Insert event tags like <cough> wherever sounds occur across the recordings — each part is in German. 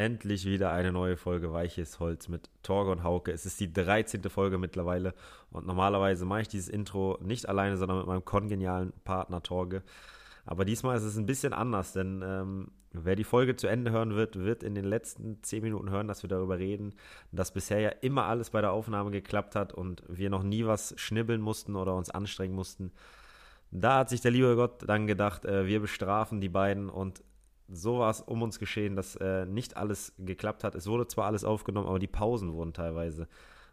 endlich wieder eine neue Folge Weiches Holz mit Torge und Hauke. Es ist die 13. Folge mittlerweile und normalerweise mache ich dieses Intro nicht alleine, sondern mit meinem kongenialen Partner Torge. Aber diesmal ist es ein bisschen anders, denn ähm, wer die Folge zu Ende hören wird, wird in den letzten 10 Minuten hören, dass wir darüber reden, dass bisher ja immer alles bei der Aufnahme geklappt hat und wir noch nie was schnibbeln mussten oder uns anstrengen mussten. Da hat sich der liebe Gott dann gedacht, äh, wir bestrafen die beiden und so war es um uns geschehen, dass äh, nicht alles geklappt hat. Es wurde zwar alles aufgenommen, aber die Pausen wurden teilweise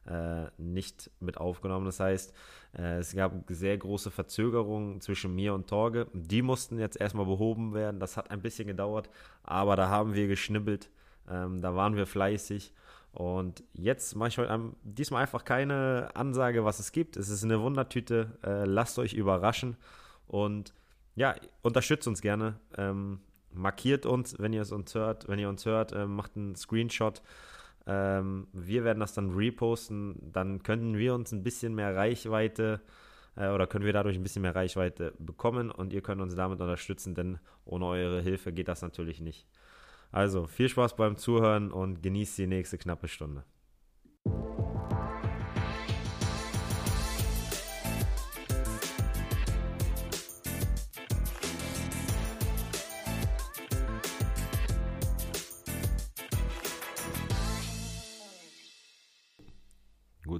äh, nicht mit aufgenommen. Das heißt, äh, es gab sehr große Verzögerungen zwischen mir und Torge. Die mussten jetzt erstmal behoben werden. Das hat ein bisschen gedauert, aber da haben wir geschnibbelt. Ähm, da waren wir fleißig. Und jetzt mache ich heute diesmal einfach keine Ansage, was es gibt. Es ist eine Wundertüte. Äh, lasst euch überraschen und ja, unterstützt uns gerne. Ähm, markiert uns, wenn ihr es uns hört, wenn ihr uns hört, äh, macht einen Screenshot. Ähm, wir werden das dann reposten. Dann könnten wir uns ein bisschen mehr Reichweite äh, oder können wir dadurch ein bisschen mehr Reichweite bekommen und ihr könnt uns damit unterstützen, denn ohne eure Hilfe geht das natürlich nicht. Also viel Spaß beim Zuhören und genießt die nächste knappe Stunde.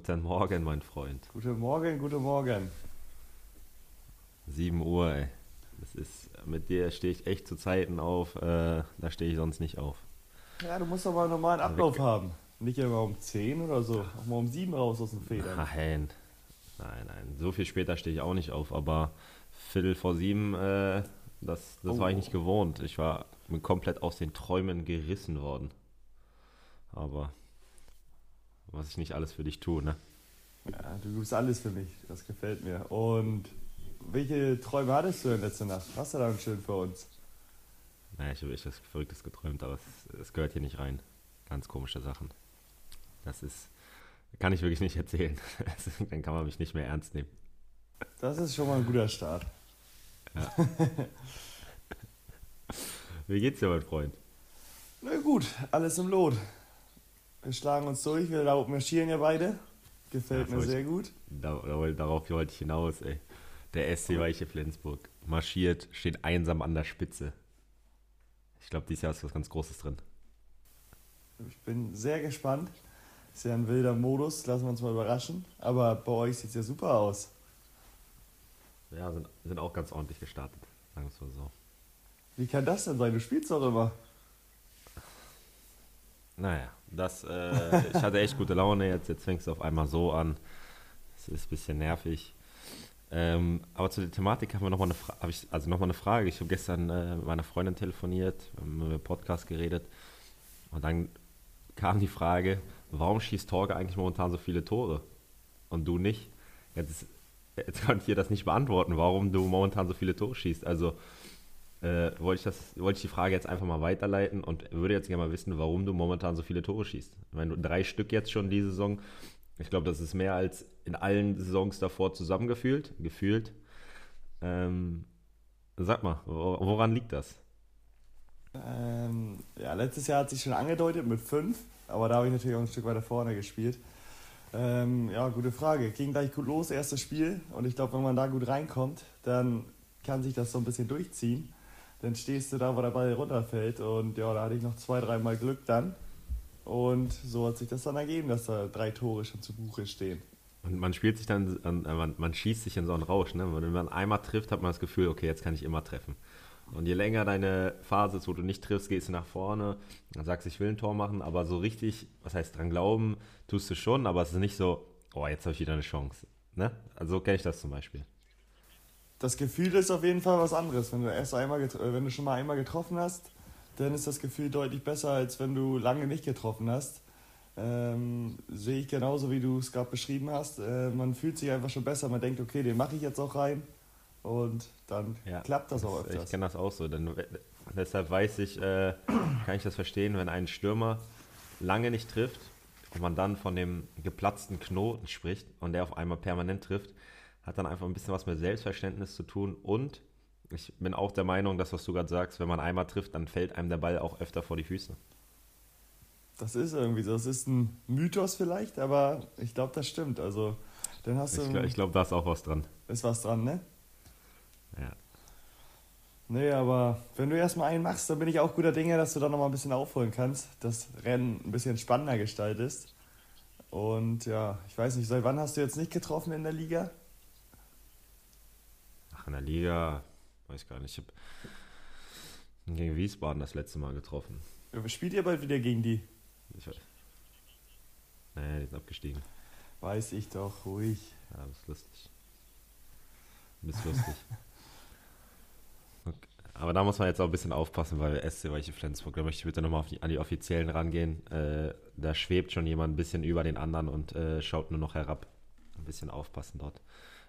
Guten Morgen, mein Freund. Guten Morgen, guten Morgen. 7 Uhr, ey. Das ist, mit dir stehe ich echt zu Zeiten auf, äh, da stehe ich sonst nicht auf. Ja, du musst aber einen normalen Ablauf haben. Nicht immer um 10 oder so, auch mal um 7 raus aus dem Federn. Nein, nein, nein. So viel später stehe ich auch nicht auf, aber Viertel vor sieben, äh, das, das oh. war ich nicht gewohnt. Ich war komplett aus den Träumen gerissen worden. Aber was ich nicht alles für dich tue, ne? Ja, du tust alles für mich. Das gefällt mir. Und welche Träume hattest du in letzter Nacht? Was war dann schön für uns? Naja, ich habe echt was Verrücktes geträumt, aber es, es, gehört hier nicht rein. Ganz komische Sachen. Das ist, kann ich wirklich nicht erzählen. <laughs> dann kann man mich nicht mehr ernst nehmen. Das ist schon mal ein guter Start. Ja. <laughs> Wie geht's dir, mein Freund? Na gut, alles im Lot. Wir schlagen uns durch, wir marschieren ja beide. Gefällt ja, mir sehr gut. Da, darauf wollte ich hinaus, ey. Der SC Weiche Flensburg marschiert, steht einsam an der Spitze. Ich glaube, dieses Jahr ist was ganz Großes drin. Ich bin sehr gespannt. Ist ja ein wilder Modus, lassen wir uns mal überraschen. Aber bei euch sieht es ja super aus. Ja, sind, sind auch ganz ordentlich gestartet, sagen wir es mal so. Wie kann das denn sein? Du spielst doch immer. Naja, das, äh, ich hatte echt gute Laune jetzt. Jetzt fängst du auf einmal so an. Das ist ein bisschen nervig. Ähm, aber zu der Thematik haben wir nochmal eine, Fra ich, also noch eine Frage. Ich habe gestern äh, mit meiner Freundin telefoniert, haben wir Podcast geredet. Und dann kam die Frage, warum schießt Torge eigentlich momentan so viele Tore? Und du nicht? Jetzt, jetzt kann ich dir das nicht beantworten, warum du momentan so viele Tore schießt. Also äh, wollte ich, das, wollte ich die Frage jetzt einfach mal weiterleiten und würde jetzt gerne mal wissen, warum du momentan so viele Tore schießt. Wenn du drei Stück jetzt schon diese Saison, ich glaube, das ist mehr als in allen Saisons davor zusammengefühlt, gefühlt. Ähm, sag mal, woran liegt das? Ähm, ja, letztes Jahr hat sich schon angedeutet mit fünf, aber da habe ich natürlich auch ein Stück weiter vorne gespielt. Ähm, ja, gute Frage. Ging gleich gut los, erstes Spiel. Und ich glaube, wenn man da gut reinkommt, dann kann sich das so ein bisschen durchziehen dann stehst du da, wo der Ball runterfällt. Und ja, da hatte ich noch zwei, dreimal Glück dann. Und so hat sich das dann ergeben, dass da drei Tore schon zu Buche stehen. Und man spielt sich dann, man, man schießt sich in so einen Rausch. Ne? Wenn man einmal trifft, hat man das Gefühl, okay, jetzt kann ich immer treffen. Und je länger deine Phase ist, wo du nicht triffst, gehst du nach vorne, dann sagst du, ich will ein Tor machen, aber so richtig, was heißt dran glauben, tust du schon, aber es ist nicht so, oh, jetzt habe ich wieder eine Chance. Ne? Also so kenne ich das zum Beispiel das Gefühl ist auf jeden Fall was anderes. Wenn du erst einmal, äh, wenn du schon mal einmal getroffen hast, dann ist das Gefühl deutlich besser, als wenn du lange nicht getroffen hast. Ähm, sehe ich genauso, wie du es gerade beschrieben hast. Äh, man fühlt sich einfach schon besser. Man denkt, okay, den mache ich jetzt auch rein. Und dann ja, klappt das auch öfters. Ich kenne das auch so. Denn, deshalb weiß ich, äh, kann ich das verstehen, wenn ein Stürmer lange nicht trifft und man dann von dem geplatzten Knoten spricht und der auf einmal permanent trifft, hat dann einfach ein bisschen was mit Selbstverständnis zu tun und ich bin auch der Meinung, dass was du gerade sagst, wenn man einmal trifft, dann fällt einem der Ball auch öfter vor die Füße. Das ist irgendwie so. Das ist ein Mythos vielleicht, aber ich glaube, das stimmt. Also, dann hast du. Ich, ich glaube, da ist auch was dran. Ist was dran, ne? Ja. Nee, aber wenn du erstmal einen machst, dann bin ich auch guter Dinge, dass du da nochmal ein bisschen aufholen kannst, das Rennen ein bisschen spannender gestaltest. Und ja, ich weiß nicht, seit wann hast du jetzt nicht getroffen in der Liga? In der Liga, weiß gar nicht. Ich habe gegen Wiesbaden das letzte Mal getroffen. Spielt ihr bald wieder gegen die? Ich weiß. Nee, die sind abgestiegen. Weiß ich doch, ruhig. Ja, das ist lustig. Ist lustig. <laughs> Okay. Aber da muss man jetzt auch ein bisschen aufpassen, weil SC Weiche Flensburg, da möchte ich bitte nochmal an die Offiziellen rangehen. Äh, da schwebt schon jemand ein bisschen über den anderen und äh, schaut nur noch herab. Ein bisschen aufpassen dort.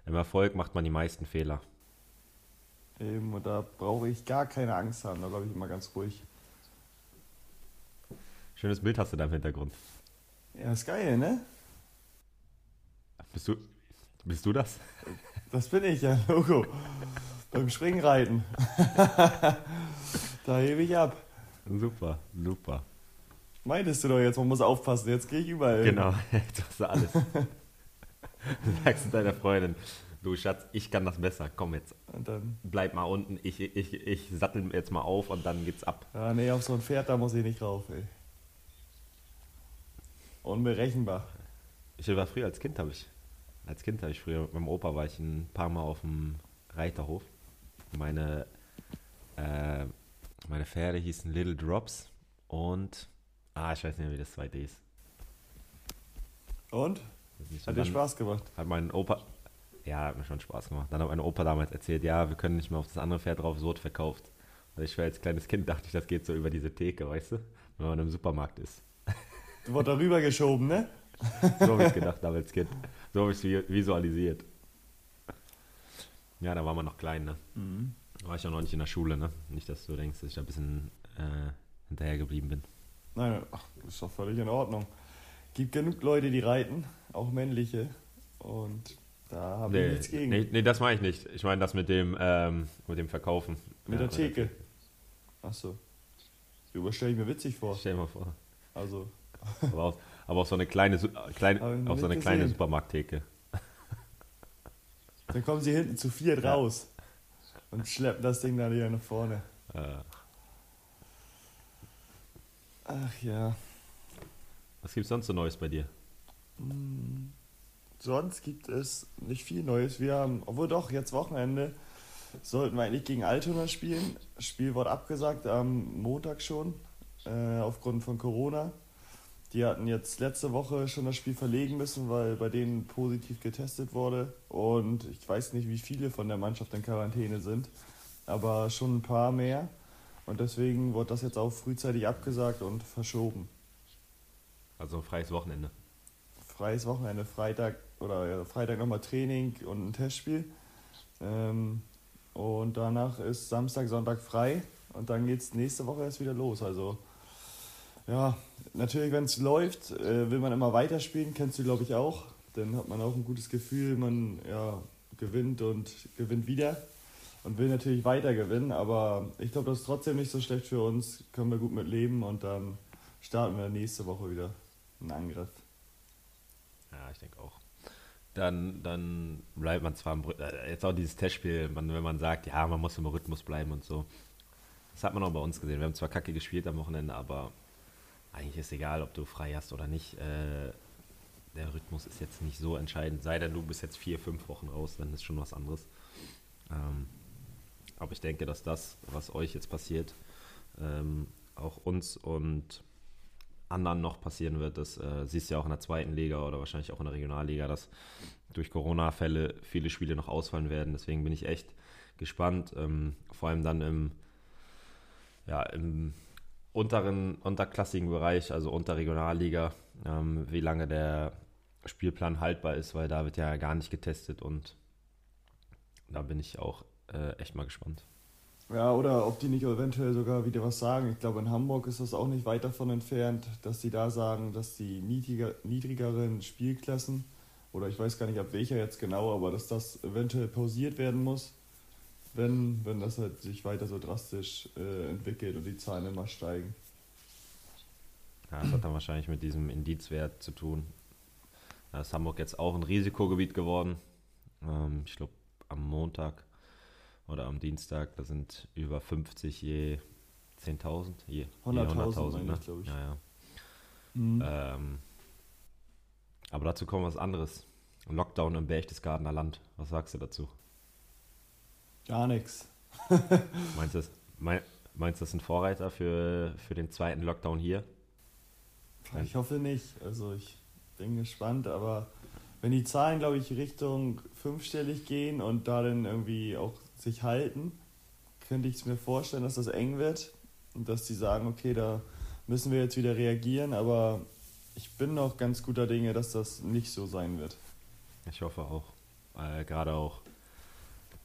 Im Erfolg macht man die meisten Fehler. Eben, und da brauche ich gar keine Angst haben, da bleibe ich immer ganz ruhig. Schönes Bild hast du da im Hintergrund. Ja, ist geil, ne? Bist du, bist du das? <laughs> Das bin ich, ja, Logo. Beim Springreiten. <laughs> da hebe ich ab. Super, super. Meintest du doch jetzt, man muss aufpassen, jetzt gehe ich überall. Genau, jetzt hast du alles. <laughs> Sagst du deiner Freundin, du Schatz, ich kann das besser, komm jetzt. Und dann, Bleib mal unten, ich, ich, ich sattel jetzt mal auf und dann geht's ab. ja, nee, auf so ein Pferd, da muss ich nicht rauf, ey. Unberechenbar. Ich war früher als Kind, habe ich. Als Kind habe ich früher mit meinem Opa war ich ein paar Mal auf dem Reiterhof. Meine, äh, meine Pferde hießen Little Drops und ah, ich weiß nicht mehr, wie das zweite hieß. Und? Ist Hat dir Spaß gemacht? Hat mein Opa, ja, hat mir schon Spaß gemacht. Dann hat mein Opa damals erzählt, ja, wir können nicht mehr auf das andere Pferd drauf, es wird verkauft. Und ich war als kleines Kind, dachte ich, das geht so über diese Theke, weißt du, wenn man im Supermarkt ist. Du <laughs> wurde darüber geschoben, ne? <laughs> So habe ich gedacht damals als Kind. So habe ich es visualisiert. Ja, da war man noch klein, ne? War ich auch noch nicht in der Schule, ne? Nicht, dass du denkst, dass ich da ein bisschen äh, hinterher geblieben bin. Nein, ach, ist doch völlig in Ordnung. Gibt genug Leute, die reiten, auch männliche. Und da habe ich Nee, nichts gegen. nee, nee, das meine ich nicht. Ich meine das mit dem, ähm, mit dem Verkaufen. Mit Ja, der Theke. Achso. So stelle ich mir witzig vor. Stell dir mal vor. Also, <laughs> Aber auf, aber auf so eine kleine, äh, klein, ich auf so eine kleine gesehen. Supermarkttheke. <laughs> dann kommen sie hinten zu viert Ja. raus und schleppen das Ding dann wieder nach vorne. Äh, Ach ja. was gibt's sonst so Neues bei dir? Hm, Sonst gibt es nicht viel Neues. Wir haben, obwohl doch, jetzt Wochenende sollten wir eigentlich gegen Altona spielen. Spiel wurde abgesagt am Montag schon, äh, aufgrund von Corona. Die hatten jetzt letzte Woche schon das Spiel verlegen müssen, weil bei denen positiv getestet wurde. Und ich weiß nicht, wie viele von der Mannschaft in Quarantäne sind, aber schon ein paar mehr. Und deswegen wurde das jetzt auch frühzeitig abgesagt und verschoben. Also freies Wochenende. freies Wochenende, Freitag oder Freitag nochmal Training und ein Testspiel. Ähm, und danach ist Samstag, Sonntag frei und dann geht es nächste Woche erst wieder los. Also ja, natürlich, wenn es läuft, äh, will man immer weiterspielen, kennst du glaube ich auch. Dann hat man auch ein gutes Gefühl, man ja, gewinnt und gewinnt wieder und will natürlich weiter gewinnen. Aber ich glaube, das ist trotzdem nicht so schlecht für uns, können wir gut mit leben und dann starten wir nächste Woche wieder einen Angriff. Ja, ich denke auch. Dann, dann bleibt man zwar im äh, jetzt auch dieses Testspiel, wenn man sagt, ja, man muss im Rhythmus bleiben und so. Das hat man auch bei uns gesehen. Wir haben zwar kacke gespielt am Wochenende, aber eigentlich ist egal, ob du frei hast oder nicht. Äh, der Rhythmus ist jetzt nicht so entscheidend. Sei denn, du bist jetzt vier, fünf Wochen raus, dann ist schon was anderes. Ähm, aber ich denke, dass das, was euch jetzt passiert, ähm, auch uns und anderen noch passieren wird. Das äh, siehst du ja auch in der zweiten Liga oder wahrscheinlich auch in der Regionalliga, dass durch Corona-Fälle viele Spiele noch ausfallen werden. Deswegen bin ich echt gespannt, ähm, vor allem dann im, ja, im unteren, unterklassigen Bereich, also unter Regionalliga, ähm, wie lange der Spielplan haltbar ist, weil da wird ja gar nicht getestet und da bin ich auch äh, echt mal gespannt. Ja, oder ob die nicht eventuell sogar wieder was sagen. Ich glaube, in Hamburg ist das auch nicht weit davon entfernt, dass die da sagen, dass die niedriger, niedrigeren Spielklassen, oder ich weiß gar nicht, ab welcher jetzt genau, aber dass das eventuell pausiert werden muss, wenn, wenn das halt sich weiter so drastisch äh, entwickelt und die Zahlen immer steigen. Ja, das hat dann wahrscheinlich mit diesem Indizwert zu tun. Da ist Hamburg jetzt auch ein Risikogebiet geworden. Ähm, ich glaube, am Montag oder am Dienstag, da sind über 50 je 10.000, je 100.000, 100 ne? glaube ich. Ja, ja. Mhm. Ähm, aber dazu kommt was anderes. Lockdown im Berchtesgadener Land. Was sagst du dazu? Gar nichts. <laughs> meinst du, das, mein, meinst du, das ist ein Vorreiter für, für den zweiten Lockdown hier? Ich hoffe nicht. Also ich bin gespannt, aber wenn die Zahlen, glaube ich, Richtung fünfstellig gehen und da dann irgendwie auch sich halten, könnte ich mir vorstellen, dass das eng wird und dass die sagen, okay, da müssen wir jetzt wieder reagieren, aber ich bin noch ganz guter Dinge, dass das nicht so sein wird. Ich hoffe auch. Äh, Gerade auch.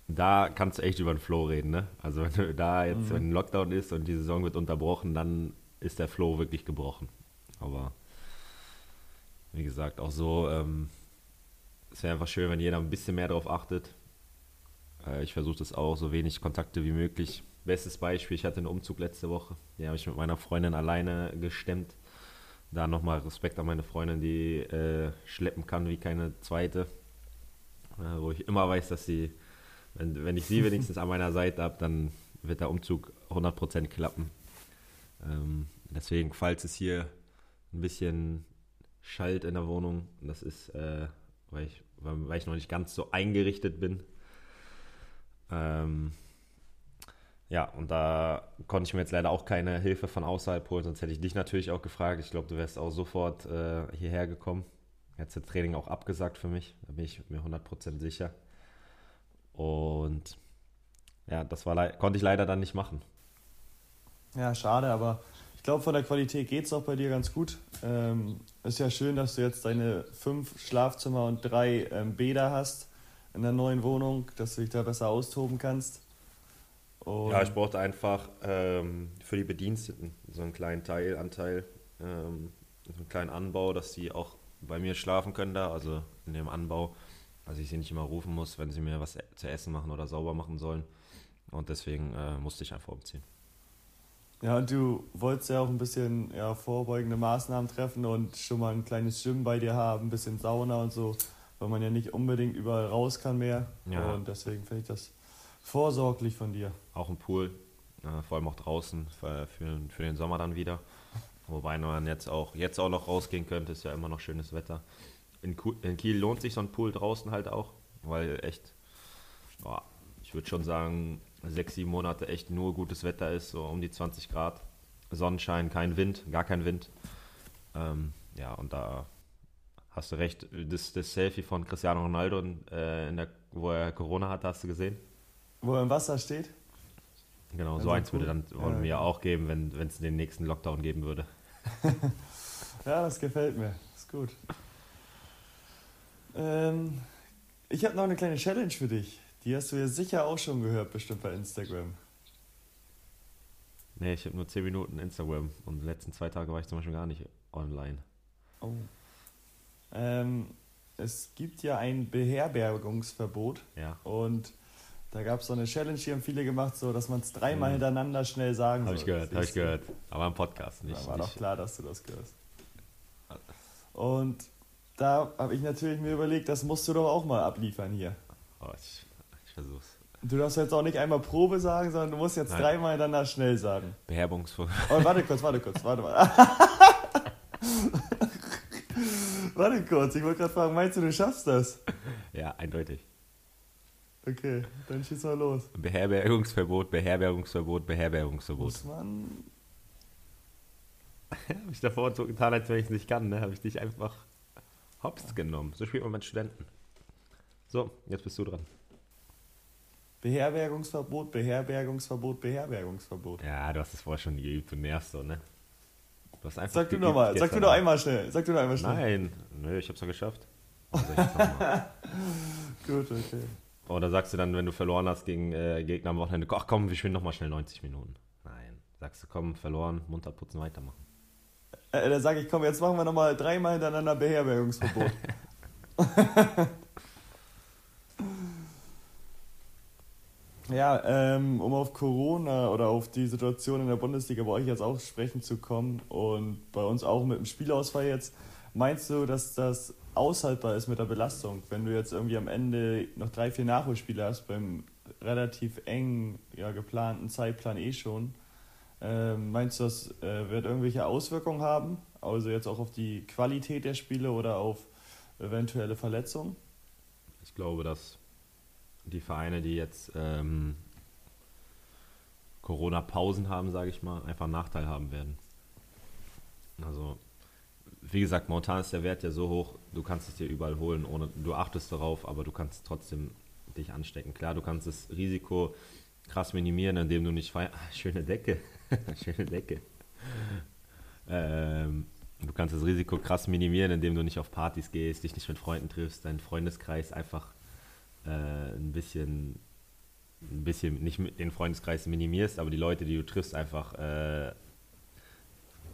Da kannst du echt über den Flow reden, ne? Also wenn du da jetzt, mhm. wenn ein Lockdown ist und die Saison wird unterbrochen, dann ist der Flow wirklich gebrochen. Aber wie gesagt, auch so, ähm, es wäre einfach schön, wenn jeder ein bisschen mehr darauf achtet. Äh, ich versuche das auch, so wenig Kontakte wie möglich. Bestes Beispiel, ich hatte einen Umzug letzte Woche. Den habe ich mit meiner Freundin alleine gestemmt. Da nochmal Respekt an meine Freundin, die äh, schleppen kann wie keine zweite. Äh, wo ich immer weiß, dass sie, wenn, wenn ich sie wenigstens an meiner Seite habe, dann wird der Umzug 100% klappen. Ähm, deswegen, falls es hier ein bisschen schallt in der Wohnung, das ist, äh, weil, ich, weil ich noch nicht ganz so eingerichtet bin. Ähm, ja, und da konnte ich mir jetzt leider auch keine Hilfe von außerhalb holen, sonst hätte ich dich natürlich auch gefragt. Ich glaube, du wärst auch sofort äh, hierher gekommen. Jetzt das Training auch abgesagt für mich, da bin ich mir 100% sicher. Und ja, das war, konnte ich leider dann nicht machen. Ja, schade, aber ich glaube, von der Qualität geht es auch bei dir ganz gut. Ähm, ist ja schön, dass du jetzt deine fünf Schlafzimmer und drei ähm, Bäder hast in der neuen Wohnung, dass du dich da besser austoben kannst. Und ja, ich brauchte einfach ähm, für die Bediensteten so einen kleinen Teilanteil, ähm, so einen kleinen Anbau, dass sie auch bei mir schlafen können da, also in dem Anbau. Also ich sie nicht immer rufen muss, wenn sie mir was zu essen machen oder sauber machen sollen. Und deswegen äh, musste ich einfach umziehen. Ja, und du wolltest ja auch ein bisschen ja, vorbeugende Maßnahmen treffen und schon mal ein kleines Gym bei dir haben, ein bisschen Sauna und so, weil man ja nicht unbedingt überall raus kann mehr. Ja. Und deswegen finde ich das vorsorglich von dir. Auch ein Pool, äh, vor allem auch draußen für, für, für, den Sommer dann wieder. Wobei man jetzt auch, jetzt auch noch rausgehen könnte, ist ja immer noch schönes Wetter. In, in Kiel lohnt sich so ein Pool draußen halt auch, weil echt, boah, ich würde schon sagen, sechs, sieben Monate echt nur gutes Wetter ist, so um die 20 Grad. Sonnenschein, kein Wind, gar kein Wind. Ähm, ja, und da hast du recht, das, das Selfie von Cristiano Ronaldo, äh, der, wo er Corona hatte, hast du gesehen? Wo er im Wasser steht? Genau, so eins würde dann wollen ja. wir ja auch geben, wenn es den nächsten Lockdown geben würde. <laughs> ja, das gefällt mir. Ist gut. Ähm, ich habe noch eine kleine Challenge für dich. Die hast du ja sicher auch schon gehört, bestimmt bei Instagram. Nee, ich habe nur 10 Minuten Instagram und die letzten zwei Tage war ich zum Beispiel gar nicht online. Oh. Ähm, es gibt ja ein Beherbergungsverbot. Ja. Und da gab es so eine Challenge, die haben viele gemacht, so dass man es dreimal mhm. hintereinander schnell sagen. Habe ich gehört, habe ich gehört. Aber im Podcast nicht. Da war doch klar, dass du das gehört. Und da habe ich natürlich mir überlegt, das musst du doch auch mal abliefern hier. Oh, ich, ich versuch's. Du darfst jetzt auch nicht einmal Probe sagen, sondern du musst jetzt Nein. dreimal hintereinander schnell sagen. Beherbungsvoll. Oh, warte kurz, warte kurz, warte mal. <laughs> warte kurz, ich wollte gerade fragen, meinst du, du schaffst das? <laughs> Ja, eindeutig. Okay, dann schieß mal los. Beherbergungsverbot, Beherbergungsverbot, Beherbergungsverbot. Muss man. <laughs> Habe ich davor so getan, als wenn ich es nicht kann, ne? Habe ich dich einfach hops genommen. So spielt man mit Studenten. So, jetzt bist du dran. Beherbergungsverbot, Beherbergungsverbot, Beherbergungsverbot. Ja, du hast es vorher schon geübt, du nervst so, ne? Du hast einfach sag du nochmal, sag du noch einmal schnell, sag du noch einmal schnell. Nein, nö, ich hab's <laughs> noch geschafft. Gut, okay. Oder sagst du dann, wenn du verloren hast gegen äh, Gegner am Wochenende, ach komm, wir spielen nochmal schnell 90 Minuten. Nein. Sagst du, komm, verloren, munter putzen, weitermachen. Äh, dann sage ich, komm, jetzt machen wir nochmal dreimal hintereinander Beherbergungsverbot. <laughs> Ja, ähm, um auf Corona oder auf die Situation in der Bundesliga bei euch jetzt auch sprechen zu kommen und bei uns auch mit dem Spielausfall jetzt, meinst du, dass das aushaltbar ist mit der Belastung, wenn du jetzt irgendwie am Ende noch drei, vier Nachholspiele hast beim relativ eng ja, geplanten Zeitplan eh schon? Ähm, meinst du, das äh, wird irgendwelche Auswirkungen haben? Also jetzt auch auf die Qualität der Spiele oder auf eventuelle Verletzungen? Ich glaube, dass die Vereine, die jetzt ähm, Corona-Pausen haben, sage ich mal, einfach einen Nachteil haben werden. Also, wie gesagt, momentan ist der Wert ja so hoch, du kannst es dir überall holen, ohne du achtest darauf, aber du kannst trotzdem dich anstecken. Klar, du kannst das Risiko krass minimieren, indem du nicht feiern. Ah, <laughs> schöne Decke. <laughs> schöne Decke. Ähm, du kannst das Risiko krass minimieren, indem du nicht auf Partys gehst, dich nicht mit Freunden triffst, deinen Freundeskreis einfach äh, ein bisschen, ein bisschen, nicht den Freundeskreis minimierst, aber die Leute, die du triffst, einfach äh,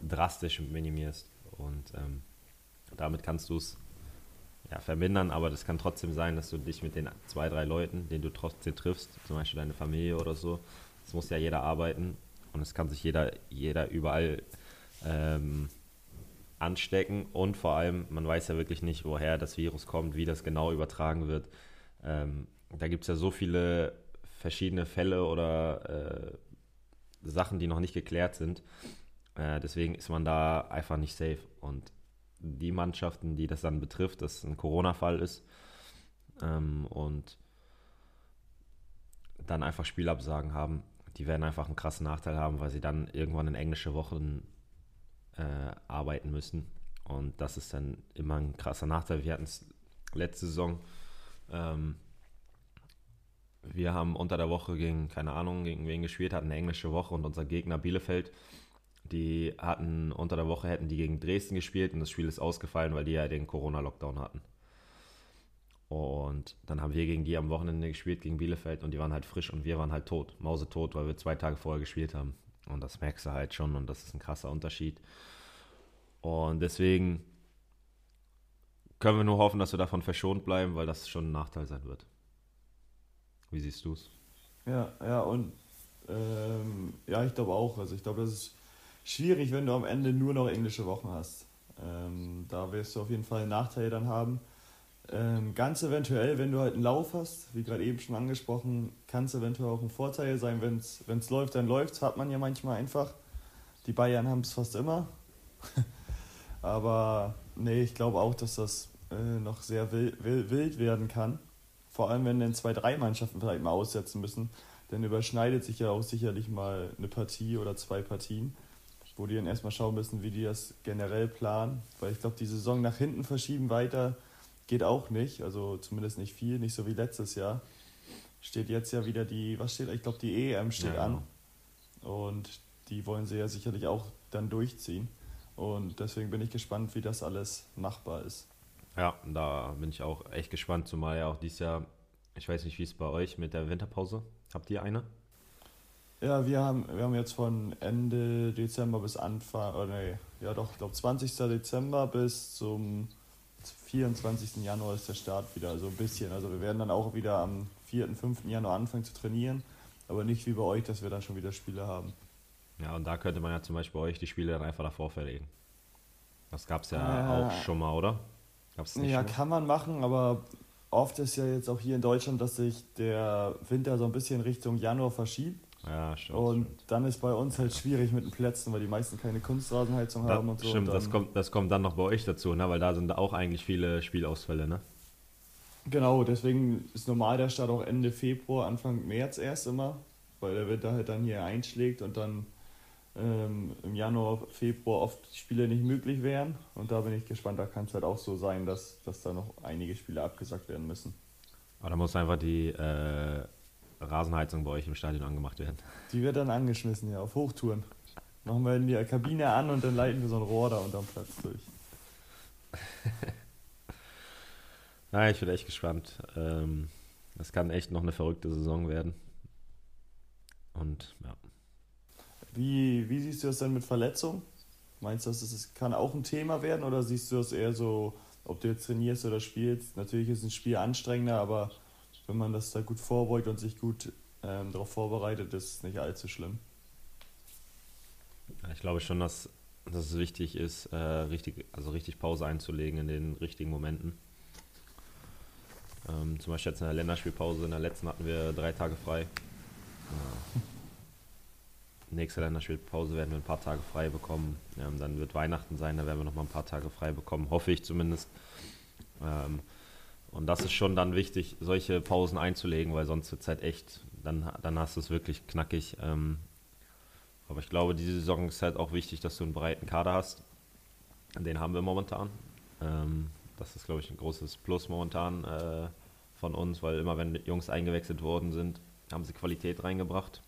drastisch minimierst. Und ähm, damit kannst du es ja, vermindern, aber das kann trotzdem sein, dass du dich mit den zwei, drei Leuten, denen du trotzdem triffst, zum Beispiel deine Familie oder so, das muss ja jeder arbeiten und es kann sich jeder, jeder überall ähm, anstecken und vor allem, man weiß ja wirklich nicht, woher das Virus kommt, wie das genau übertragen wird. Ähm, da gibt es ja so viele verschiedene Fälle oder äh, Sachen, die noch nicht geklärt sind. Äh, deswegen ist man da einfach nicht safe. Und die Mannschaften, die das dann betrifft, dass ein Corona-Fall ist ähm, und dann einfach Spielabsagen haben, die werden einfach einen krassen Nachteil haben, weil sie dann irgendwann in englische Wochen äh, arbeiten müssen. Und das ist dann immer ein krasser Nachteil. Wir hatten es letzte Saison ähm, wir haben unter der Woche gegen, keine Ahnung, gegen wen gespielt, hatten eine englische Woche und unser Gegner Bielefeld, die hatten unter der Woche hätten die gegen Dresden gespielt und das Spiel ist ausgefallen, weil die ja den Corona-Lockdown hatten. Und dann haben wir gegen die am Wochenende gespielt, gegen Bielefeld und die waren halt frisch und wir waren halt tot, mausetot, weil wir zwei Tage vorher gespielt haben. Und das merkst du halt schon und das ist ein krasser Unterschied. Und deswegen können wir nur hoffen, dass wir davon verschont bleiben, weil das schon ein Nachteil sein wird. Wie siehst du es? Ja, ja, und ähm, ja, ich glaube auch. Also ich glaube, das ist schwierig, wenn du am Ende nur noch englische Wochen hast. Ähm, da wirst du auf jeden Fall Nachteile dann haben. Ähm, ganz eventuell, wenn du halt einen Lauf hast, wie gerade eben schon angesprochen, kann es eventuell auch ein Vorteil sein, wenn es läuft, dann läuft hat man ja manchmal einfach. Die Bayern haben es fast immer. <laughs> Aber nee, ich glaube auch, dass das äh, noch sehr wild, wild werden kann. Vor allem, wenn dann zwei, drei Mannschaften vielleicht mal aussetzen müssen. Dann überschneidet sich ja auch sicherlich mal eine Partie oder zwei Partien, wo die dann erstmal schauen müssen, wie die das generell planen. Weil ich glaube, die Saison nach hinten verschieben weiter geht auch nicht. Also zumindest nicht viel, nicht so wie letztes Jahr. Steht jetzt ja wieder die, was steht? Ich glaube, die EM steht ja, an. Genau. Und die wollen sie ja sicherlich auch dann durchziehen. Und deswegen bin ich gespannt, wie das alles machbar ist. Ja, da bin ich auch echt gespannt, zumal ja auch dieses Jahr, ich weiß nicht, wie es bei euch mit der Winterpause, habt ihr eine? Ja, wir haben, wir haben jetzt von Ende Dezember bis Anfang, oder nee, ja doch, ich glaube 20. Dezember bis zum 24. Januar ist der Start wieder, also ein bisschen. Also wir werden dann auch wieder am 4., 5. Januar anfangen zu trainieren, aber nicht wie bei euch, dass wir dann schon wieder Spiele haben. Ja, und da könnte man ja zum Beispiel bei euch die Spiele dann einfach davor verlegen. Das gab es ja äh, auch schon mal, oder? Gab's nicht ja, schon? kann man machen, aber oft ist ja jetzt auch hier in Deutschland, dass sich der Winter so ein bisschen Richtung Januar verschiebt. Ja, stimmt. Und stimmt. dann ist bei uns halt schwierig mit den Plätzen, weil die meisten keine Kunstrasenheizung haben und so. Stimmt, und das, kommt, das kommt dann noch bei euch dazu, ne? weil da sind auch eigentlich viele Spielausfälle, ne? Genau, deswegen ist normal der Start auch Ende Februar, Anfang März erst immer, weil der Winter halt dann hier einschlägt und dann ähm, im Januar, Februar oft Spiele nicht möglich wären. Und da bin ich gespannt, da kann es halt auch so sein, dass, dass da noch einige Spiele abgesagt werden müssen. Aber da muss einfach die äh, Rasenheizung bei euch im Stadion angemacht werden. Die wird dann angeschmissen, ja, auf Hochtouren. Machen wir in die Kabine an und dann leiten wir so ein Rohr da unterm Platz durch. <laughs> Na, ich bin echt gespannt. Ähm, das kann echt noch eine verrückte Saison werden. Und ja. Wie, wie siehst du das denn mit Verletzungen? Meinst du, dass das kann auch ein Thema werden oder siehst du das eher so, ob du jetzt trainierst oder spielst? Natürlich ist ein Spiel anstrengender, aber wenn man das da gut vorbeugt und sich gut ähm, darauf vorbereitet ist, nicht allzu schlimm. Ich glaube schon, dass, dass es wichtig ist, äh, richtig, also richtig Pause einzulegen in den richtigen Momenten. Ähm, zum Beispiel jetzt in der Länderspielpause, in der letzten hatten wir drei Tage frei. Ja. <laughs> Nächste Länderspielpause werden wir ein paar Tage frei bekommen. Ähm, dann wird Weihnachten sein, da werden wir noch mal ein paar Tage frei bekommen, hoffe ich zumindest. Ähm, und das ist schon dann wichtig, solche Pausen einzulegen, weil sonst wird es halt echt, dann, dann hast du es wirklich knackig. Ähm, aber ich glaube, diese Saison ist halt auch wichtig, dass du einen breiten Kader hast. Den haben wir momentan. Ähm, das ist, glaube ich, ein großes Plus momentan äh, von uns, weil immer wenn Jungs eingewechselt worden sind, haben sie Qualität reingebracht.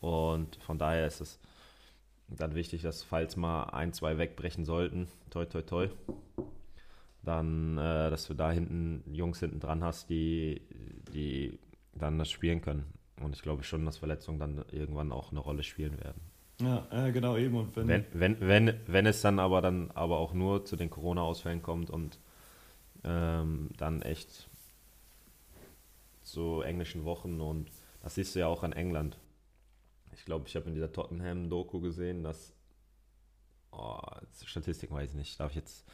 Und von daher ist es dann wichtig, dass falls mal ein, zwei wegbrechen sollten, toi toi toi, dann, äh, dass du da hinten Jungs hinten dran hast, die, die dann das spielen können. Und ich glaube schon, dass Verletzungen dann irgendwann auch eine Rolle spielen werden. Ja, äh, genau eben. Und wenn, wenn, wenn, wenn, wenn es dann aber dann aber auch nur zu den Corona-Ausfällen kommt und ähm, dann echt zu englischen Wochen und das siehst du ja auch an England. Ich glaube, ich habe in dieser Tottenham-Doku gesehen, dass oh, Statistik weiß ich nicht, darf ich jetzt,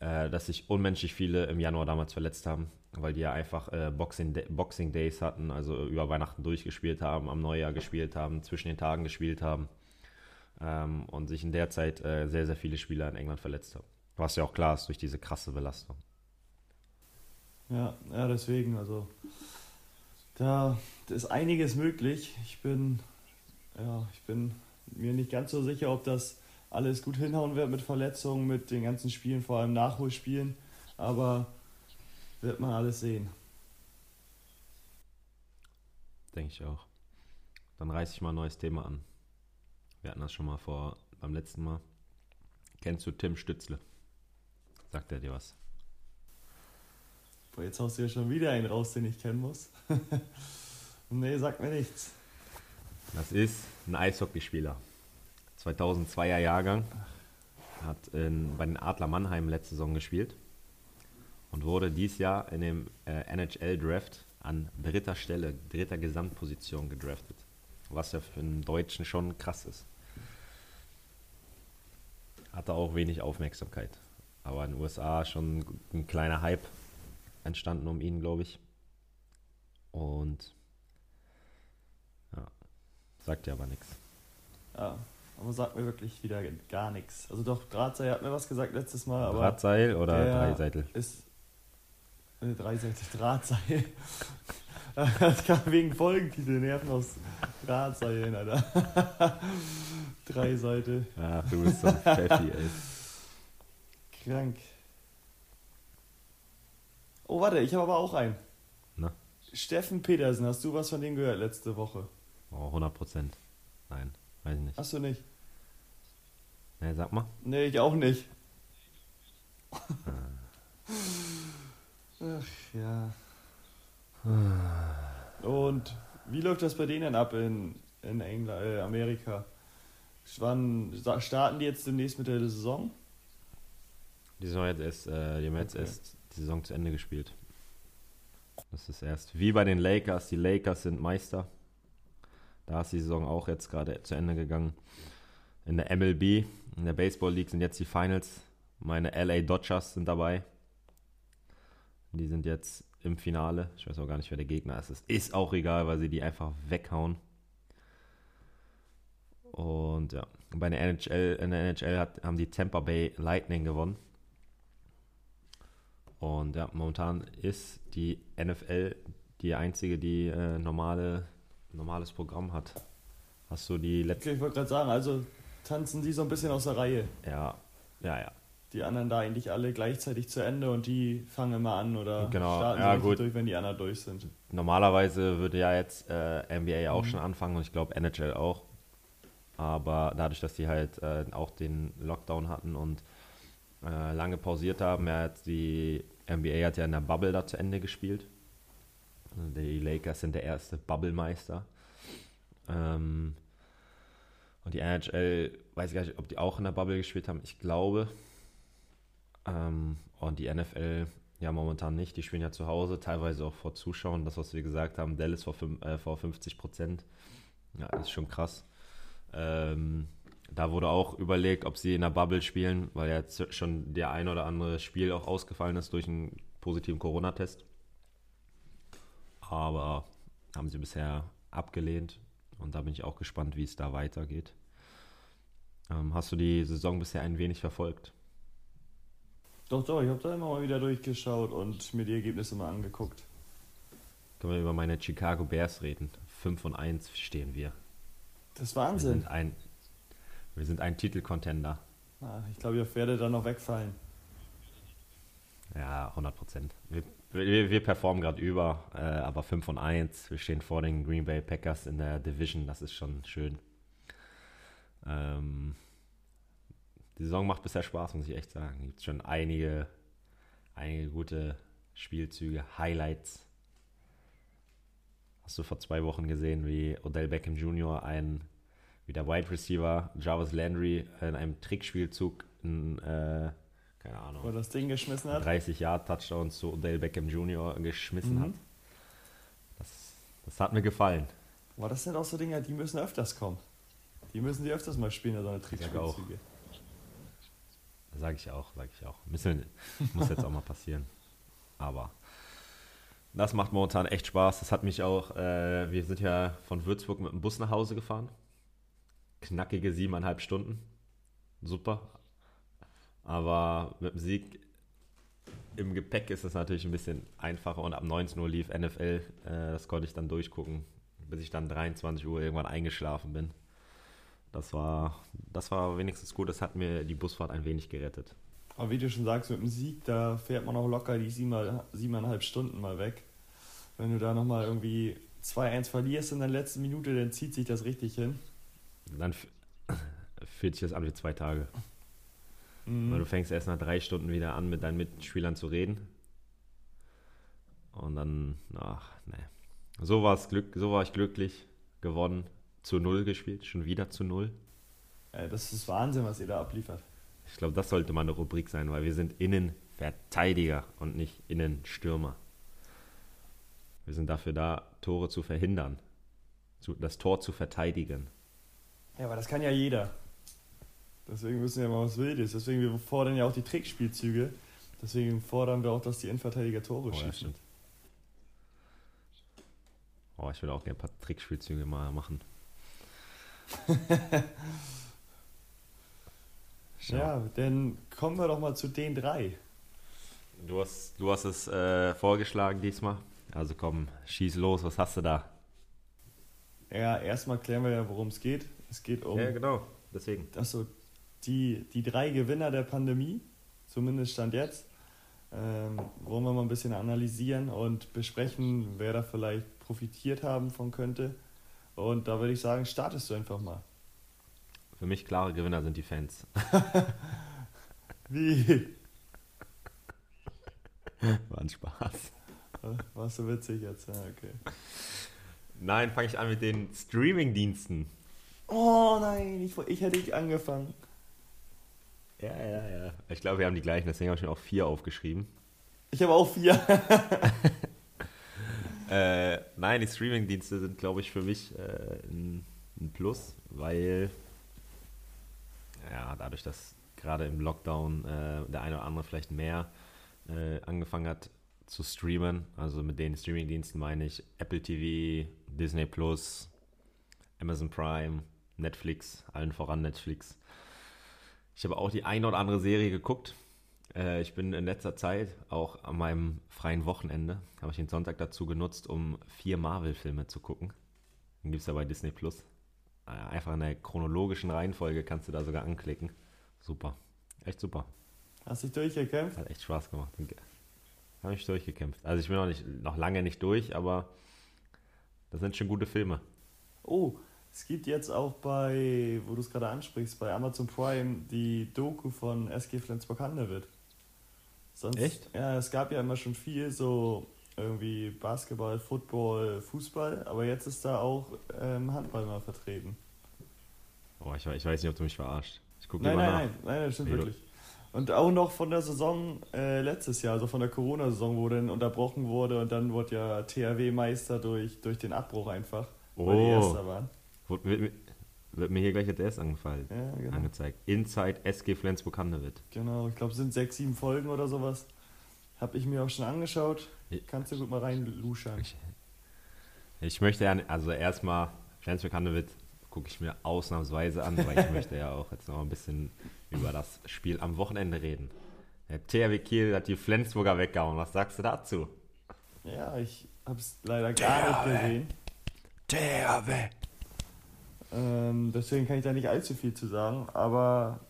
äh, dass sich unmenschlich viele im Januar damals verletzt haben, weil die ja einfach äh, Boxing, Boxing Days hatten, also über Weihnachten durchgespielt haben, am Neujahr gespielt haben, zwischen den Tagen gespielt haben ähm, und sich in der Zeit äh, sehr, sehr viele Spieler in England verletzt haben. Was ja auch klar ist durch diese krasse Belastung. Ja, ja, deswegen, also da ist einiges möglich. Ich bin, ja, ich bin mir nicht ganz so sicher, ob das alles gut hinhauen wird mit Verletzungen, mit den ganzen Spielen, vor allem Nachholspielen. Aber wird man alles sehen. Denke ich auch. Dann reiße ich mal ein neues Thema an. Wir hatten das schon mal vor beim letzten Mal. Kennst du Tim Stützle? Sagt er dir was? Boah, jetzt haust du ja schon wieder einen raus, den ich kennen muss. <laughs> nee, sagt mir nichts. Das ist ein Eishockeyspieler. 2002er Jahrgang. Hat in, bei den Adler Mannheim letzte Saison gespielt und wurde dieses Jahr in dem äh, NHL-Draft an dritter Stelle, dritter Gesamtposition gedraftet. Was ja für einen Deutschen schon krass ist. Hatte auch wenig Aufmerksamkeit. Aber in den USA schon ein kleiner Hype entstanden um ihn, glaube ich. Und sagt ja aber nichts. Ja, aber sagt mir wirklich wieder gar nichts. Also doch, Drahtseil hat mir was gesagt letztes Mal. Aber Drahtseil oder Dreiseitel? Ist äh, Dreiseitel, Drahtseil. <laughs> das kam wegen Folgentitel Nerven aus Drahtseilen, Alter. <laughs> Dreiseitel. Ach, du bist so ein Pfeffi, ey. <laughs> Krank. Oh, warte, ich habe aber auch einen. Na? Steffen Petersen, hast du was von dem gehört letzte Woche? Oh, 100 Prozent. Nein, weiß ich nicht. Hast du nicht? Nee, sag mal. Nee, ich auch nicht. Ah. Ach ja. Und wie läuft das bei denen ab in, in England, äh, Amerika? Wann starten die jetzt demnächst mit der Saison? Die, Saison jetzt erst, äh, die haben jetzt okay. erst die Saison zu Ende gespielt. Das ist erst wie bei den Lakers. Die Lakers sind Meister. Da ist die Saison auch jetzt gerade zu Ende gegangen. In der MLB, in der Baseball League sind jetzt die Finals. Meine LA Dodgers sind dabei. Die sind jetzt im Finale. Ich weiß auch gar nicht, wer der Gegner ist. Es ist auch egal, weil sie die einfach weghauen. Und ja, bei der NHL, in der NHL hat, haben die Tampa Bay Lightning gewonnen. Und ja, momentan ist die NFL die einzige, die äh, normale, normales Programm hat. Hast du die letzte. Okay, ich wollte gerade sagen, also tanzen die so ein bisschen aus der Reihe. Ja, ja, ja. Die anderen da eigentlich alle gleichzeitig zu Ende und die fangen immer an oder genau. starten ja, gut. durch, wenn die anderen durch sind. Normalerweise würde ja jetzt äh, NBA auch mhm. schon anfangen und ich glaube NHL auch. Aber dadurch, dass die halt äh, auch den Lockdown hatten und äh, lange pausiert haben. Er hat die NBA hat ja in der Bubble da zu Ende gespielt. Die Lakers sind der erste Bubble-Meister. Ähm, und die NHL, weiß ich gar nicht, ob die auch in der Bubble gespielt haben. Ich glaube. Ähm, und die NFL Ja, momentan nicht. Die spielen ja zu Hause, teilweise auch vor Zuschauern. Das, was wir gesagt haben, Dallas vor, äh, vor 50 Prozent. Ja, das ist schon krass. Ähm, da wurde auch überlegt, ob sie in der Bubble spielen, weil ja jetzt schon der ein oder andere Spiel auch ausgefallen ist durch einen positiven Corona-Test. Aber haben sie bisher abgelehnt und da bin ich auch gespannt, wie es da weitergeht. Ähm, hast du die Saison bisher ein wenig verfolgt? Doch, doch, ich habe da immer mal wieder durchgeschaut und mir die Ergebnisse mal angeguckt. Können wir über meine Chicago Bears reden? 5 und 1 stehen wir. Das ist Wahnsinn. Wir sind ein, wir sind ein Titelcontender. Ah, ich glaube, ihr werdet dann noch wegfallen. Ja, 100 Prozent. Wir, wir, wir, performen gerade über, äh, aber 5 und 1. Wir stehen vor den Green Bay Packers in der Division. Das ist schon schön. Ähm, die Saison macht bisher Spaß, muss ich echt sagen. Es gibt schon einige, einige gute Spielzüge, Highlights. Hast du vor zwei Wochen gesehen, wie Odell Beckham Jr. ein, wie der Wide Receiver Jarvis Landry in einem Trickspielzug ein, äh, keine Ahnung, Wo das Ding geschmissen hat? 30 Yard Touchdown zu Odell Beckham Jr. geschmissen mhm. hat. Das, das hat mir gefallen. Aber das sind auch so Dinge, die müssen öfters kommen. Die müssen die öfters mal spielen, so eine Trickspielzüge. Sage ich auch, sage ich auch. Müssen, <laughs> muss jetzt auch mal passieren. Aber das macht momentan echt Spaß. Das hat mich auch, äh, wir sind ja von Würzburg mit dem Bus nach Hause gefahren. Knackige siebeneinhalb Stunden. Super. Aber mit dem Sieg im Gepäck ist es natürlich ein bisschen einfacher und ab 19 Uhr lief NFL. Äh, das konnte ich dann durchgucken, bis ich dann 23 Uhr irgendwann eingeschlafen bin. Das war, das war wenigstens gut, das hat mir die Busfahrt ein wenig gerettet. Aber wie du schon sagst, mit dem Sieg, da fährt man auch locker die siebeneinhalb Stunden mal weg. Wenn du da nochmal irgendwie 2-1 verlierst in der letzten Minute, dann zieht sich das richtig hin. Dann fühlt sich das an wie zwei Tage. Mhm. Weil du fängst erst nach drei Stunden wieder an, mit deinen Mitspielern zu reden. Und dann, ach, ne. So, war's Glück, so war ich glücklich, gewonnen zu null gespielt, schon wieder zu null. Ja, das ist Wahnsinn, was ihr da abliefert. Ich glaube, das sollte mal eine Rubrik sein, weil wir sind Innenverteidiger und nicht Innenstürmer. Wir sind dafür da, Tore zu verhindern, das Tor zu verteidigen. Ja, aber das kann ja jeder. Deswegen müssen wir ja mal was Wildes. Deswegen wir fordern ja auch die Trickspielzüge. Deswegen fordern wir auch, dass die Innenverteidiger Tore oh, schießen. Oh, ich will auch gerne ein paar Trickspielzüge mal machen. <laughs> ja, dann kommen wir doch mal zu den drei. Du hast, du hast es äh, vorgeschlagen diesmal. Also komm, schieß los, was hast du da? Ja, erstmal klären wir ja, worum es geht. Es geht um. Ja, genau, deswegen. Achso, die, die drei Gewinner der Pandemie, zumindest Stand jetzt. Ähm, wollen wir mal ein bisschen analysieren und besprechen, wer da vielleicht profitiert haben von könnte und da würde ich sagen, startest du einfach mal. Für mich klare Gewinner sind die Fans. <laughs> Wie? War ein Spaß. Warst du witzig jetzt? Ja, okay. Nein, fange ich an mit den Streaming-Diensten. Oh nein, ich, ich hätte ich angefangen. Ja, ja, ja. Ich glaube, wir haben die gleichen, deswegen habe ich mir auch vier aufgeschrieben. Ich habe auch vier. <laughs> Äh, nein, die Streaming-Dienste sind, glaube ich, für mich äh, ein, ein, Plus, weil ja, dadurch, dass gerade im Lockdown äh, der eine oder andere vielleicht mehr äh, angefangen hat zu streamen, also mit den Streaming-Diensten meine ich Apple TV, Disney Plus, Amazon Prime, Netflix, allen voran Netflix. Ich habe auch die eine oder andere Serie geguckt, äh, ich bin in letzter Zeit, auch an meinem freien Wochenende, habe ich den Sonntag dazu genutzt, um vier Marvel-Filme zu gucken. Den gibt es ja bei Disney Plus. Äh, einfach in der chronologischen Reihenfolge kannst du da sogar anklicken. Super. Echt super. Hast du dich durchgekämpft? Hat echt Spaß gemacht. Habe ich durchgekämpft. Also ich bin noch, nicht, noch lange nicht durch, aber das sind schon gute Filme. Oh, es gibt jetzt auch bei, wo du es gerade ansprichst, bei Amazon Prime die Doku von SG Flensburg-Handewitt. Sonst, Echt? Ja, es gab ja immer schon viel so irgendwie Basketball, Football, Fußball, aber jetzt ist da auch ähm, Handball mal vertreten. Oh, ich, ich, weiß nicht, ob du mich verarscht. Ich gucke nein, nein, nach. nein, nein, das stimmt nee, wirklich. Und auch noch von der Saison äh, letztes Jahr, also von der Corona-Saison, wo dann unterbrochen wurde und dann wurde ja THW Meister durch, durch den Abbruch einfach, oh. weil die oh. Erster waren. Wird, wird, mir hier gleich jetzt erst angefallen, ja, genau. angezeigt. Inside SG Flensburg-Handewitt. Genau, ich glaube, es sind sechs, sieben Folgen oder sowas. Habe ich mir auch schon angeschaut. Kannst du gut mal reinluschern. Ich, ich möchte ja, also erstmal, Flensburg-Handewitt gucke ich mir ausnahmsweise an, weil ich möchte ja auch jetzt noch ein bisschen über das Spiel am Wochenende reden. Der THW Kiel hat die Flensburger weggehauen. Was sagst du dazu? Ja, ich habe es leider gar nicht gesehen. THW. Ähm, deswegen kann ich da nicht allzu viel zu sagen, aber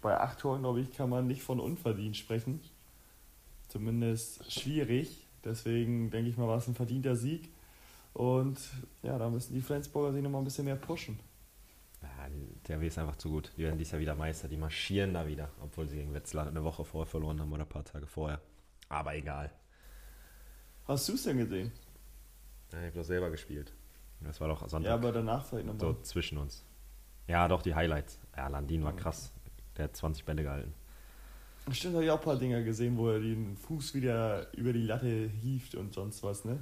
bei acht Toren, glaube ich, kann man nicht von unverdient sprechen. Zumindest schwierig. Deswegen denke ich mal, war es ein verdienter Sieg. Und ja, da müssen die Flensburger sich nochmal ein bisschen mehr pushen. Ja, der W ist einfach zu gut. Die werden dieses Jahr wieder Meister. Die marschieren da wieder, obwohl sie gegen Wetzlar eine Woche vorher verloren haben oder ein paar Tage vorher. Aber egal. Hast du es denn gesehen? Ja, ich habe doch selber gespielt. Das war doch Sonntag. Ja, aber danach vielleicht nochmal. So zwischen uns. Ja, doch, die Highlights. Ja, Landin war krass. Der hat 20 Bälle gehalten. Stimmt, habe ich auch ein paar Dinger gesehen, wo er den Fuß wieder über die Latte hieft und sonst was, ne?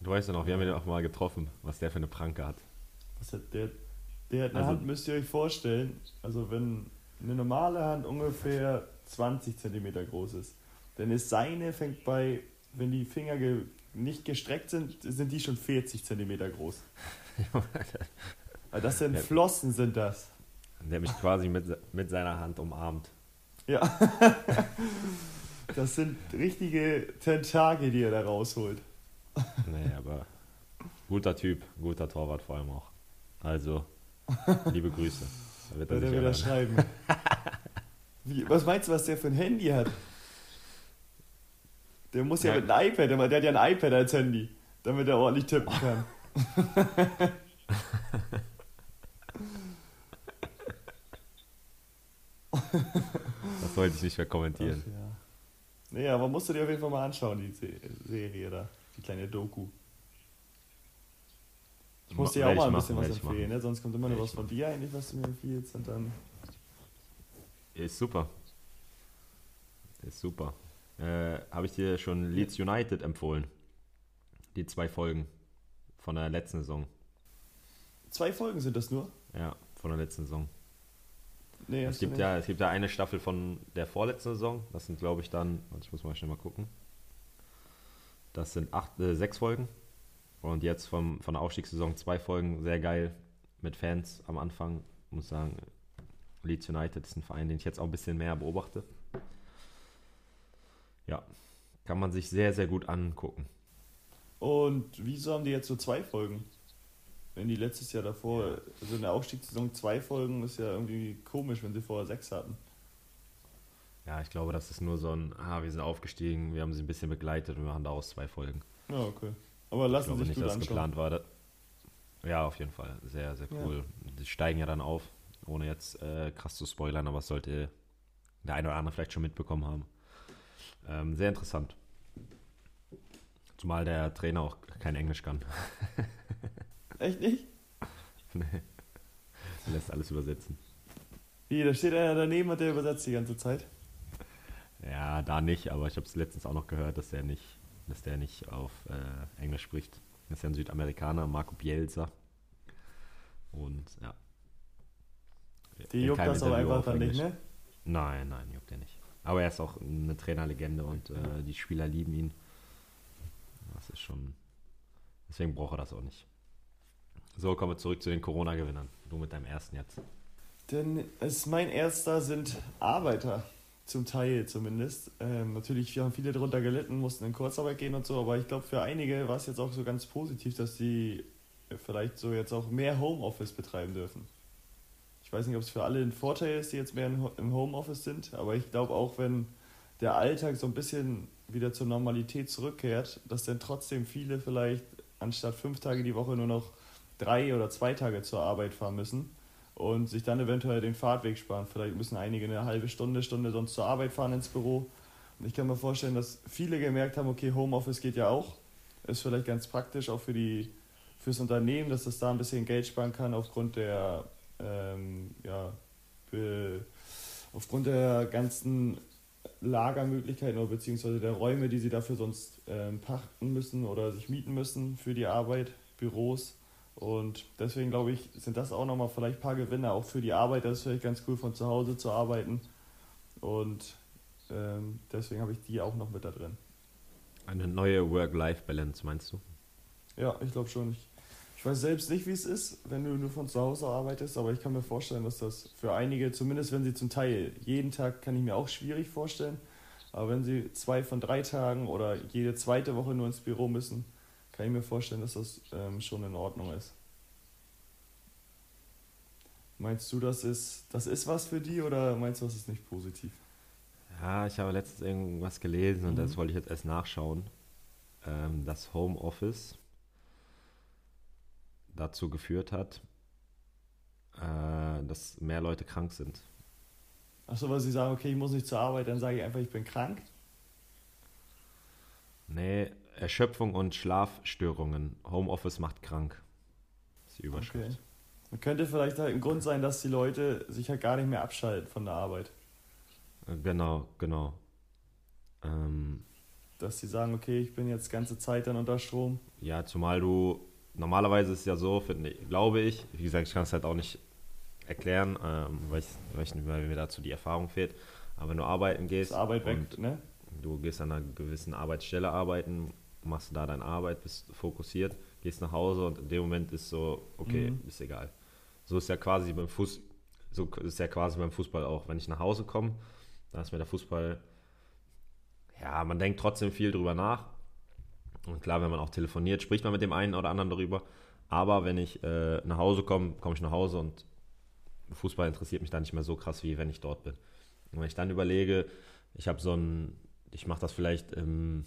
Du weißt ja noch, wir haben ihn auch mal getroffen, was der für eine Pranke hat. Was hat der? Der hat eine also, Hand, müsst ihr euch vorstellen, also wenn eine normale Hand ungefähr 20 cm groß ist, dann ist seine, fängt bei, wenn die Finger ge nicht gestreckt sind, sind die schon 40 cm groß. das sind Flossen, sind das. Der mich quasi mit, mit seiner Hand umarmt. Ja. das sind richtige Tentakel, die er da rausholt. Nee, aber guter Typ, guter Torwart vor allem auch. Also, liebe Grüße. Da wird er, wieder schreiben. Wie, was meinst du, was der für ein Handy hat? Der muss ja, ja mit einem iPad, der hat ja ein iPad als Handy, damit er ordentlich tippen kann. <laughs> das wollte ich nicht mehr kommentieren. Ach, ja. Nee, aber musst du dir auf jeden Fall mal anschauen, die Serie da. Die kleine Doku. Ich muss dir auch mal ein bisschen machen, was empfehlen, ne? sonst kommt immer nur was von dir eigentlich, was du mir empfiehlst und dann. Ist super. Ist super. Äh, Habe ich dir schon Leeds United empfohlen? Die zwei Folgen von der letzten Saison. Zwei Folgen sind das nur? Ja, von der letzten Saison. Nee, es gibt ja, es gibt ja eine Staffel von der vorletzten Saison. Das sind, glaube ich, dann, ich muss mal schnell mal gucken. Das sind acht, äh, sechs Folgen. Und jetzt vom, von der Aufstiegssaison zwei Folgen. Sehr geil mit Fans am Anfang. Ich muss sagen, Leeds United ist ein Verein, den ich jetzt auch ein bisschen mehr beobachte. Ja, kann man sich sehr, sehr gut angucken. Und wieso haben die jetzt so zwei Folgen? Wenn die letztes Jahr davor, also in der Aufstiegssaison zwei Folgen, ist ja irgendwie komisch, wenn sie vorher sechs hatten. Ja, ich glaube, das ist nur so ein, ah, wir sind aufgestiegen, wir haben sie ein bisschen begleitet und wir machen daraus zwei Folgen. Ja, okay. Aber lassen sich nicht, dass das geplant war. Ja, auf jeden Fall. Sehr, sehr cool. Ja. Die steigen ja dann auf, ohne jetzt äh, krass zu spoilern, aber es sollte der eine oder andere vielleicht schon mitbekommen haben. Ähm, sehr interessant. Zumal der Trainer auch kein Englisch kann. <laughs> Echt nicht? <laughs> nee. Er lässt alles übersetzen. Wie, da steht einer daneben und der übersetzt die ganze Zeit? Ja, da nicht, aber ich habe es letztens auch noch gehört, dass der nicht, dass der nicht auf äh, Englisch spricht. Das ist ja ein Südamerikaner, Marco Bielsa. Und ja. Die juckt das aber einfach dann nicht, ne? Nein, nein, juckt er nicht. Aber er ist auch eine Trainerlegende und äh, die Spieler lieben ihn. Das ist schon. Deswegen braucht er das auch nicht. So, kommen wir zurück zu den Corona-Gewinnern. Du mit deinem ersten jetzt. Denn es mein erster sind Arbeiter. Zum Teil zumindest. Ähm, natürlich haben viele darunter gelitten, mussten in Kurzarbeit gehen und so, aber ich glaube, für einige war es jetzt auch so ganz positiv, dass sie vielleicht so jetzt auch mehr Homeoffice betreiben dürfen. Ich weiß nicht, ob es für alle ein Vorteil ist, die jetzt mehr im Homeoffice sind, aber ich glaube auch, wenn der Alltag so ein bisschen wieder zur Normalität zurückkehrt, dass dann trotzdem viele vielleicht anstatt fünf Tage die Woche nur noch drei oder zwei Tage zur Arbeit fahren müssen und sich dann eventuell den Fahrtweg sparen. Vielleicht müssen einige eine halbe Stunde, Stunde sonst zur Arbeit fahren ins Büro. Und ich kann mir vorstellen, dass viele gemerkt haben, okay, Homeoffice geht ja auch. Ist vielleicht ganz praktisch auch für die fürs Unternehmen, dass das da ein bisschen Geld sparen kann aufgrund der ähm, ja, Be aufgrund der ganzen Lagermöglichkeiten oder beziehungsweise der Räume, die sie dafür sonst ähm, pachten müssen oder sich mieten müssen für die Arbeit, Büros. Und deswegen glaube ich, sind das auch nochmal vielleicht ein paar Gewinne, auch für die Arbeit. Das ist vielleicht ganz cool, von zu Hause zu arbeiten. Und ähm, deswegen habe ich die auch noch mit da drin. Eine neue Work-Life-Balance, meinst du? Ja, ich glaube schon. Ich, ich weiß selbst nicht, wie es ist, wenn du nur von zu Hause arbeitest, aber ich kann mir vorstellen, dass das für einige, zumindest wenn sie zum Teil jeden Tag, kann ich mir auch schwierig vorstellen, aber wenn sie zwei von drei Tagen oder jede zweite Woche nur ins Büro müssen, kann ich mir vorstellen, dass das ähm, schon in Ordnung ist. Meinst du, das ist, das ist was für die oder meinst du, das ist nicht positiv? Ja, ich habe letztens irgendwas gelesen und mhm. das wollte ich jetzt erst nachschauen. Ähm, das Homeoffice dazu geführt hat, äh, dass mehr Leute krank sind. Achso, weil sie sagen, okay, ich muss nicht zur Arbeit, dann sage ich einfach, ich bin krank? Nee, Erschöpfung und Schlafstörungen. Homeoffice macht krank. Das ist die Überschrift. Okay. Könnte vielleicht halt ein Grund sein, dass die Leute sich halt gar nicht mehr abschalten von der Arbeit. Genau, genau. Ähm, dass sie sagen, okay, ich bin jetzt ganze Zeit dann unter Strom. Ja, zumal du, normalerweise ist es ja so, finde, glaube ich, wie gesagt, ich kann es halt auch nicht erklären, ähm, weil, ich, weil, ich, weil mir dazu die Erfahrung fehlt. Aber wenn du arbeiten gehst, Arbeit weg, ne? du gehst an einer gewissen Arbeitsstelle arbeiten, machst da deine Arbeit, bist fokussiert, gehst nach Hause und in dem Moment ist so, okay, mhm. ist egal. So ist ja quasi beim Fuß, so ist ja quasi beim Fußball auch. Wenn ich nach Hause komme, da ist mir der Fußball, ja, man denkt trotzdem viel drüber nach. Und klar, wenn man auch telefoniert, spricht man mit dem einen oder anderen darüber. Aber wenn ich äh, nach Hause komme, komme ich nach Hause und Fußball interessiert mich da nicht mehr so krass, wie wenn ich dort bin. Und wenn ich dann überlege, ich habe so ein, ich mache das vielleicht im,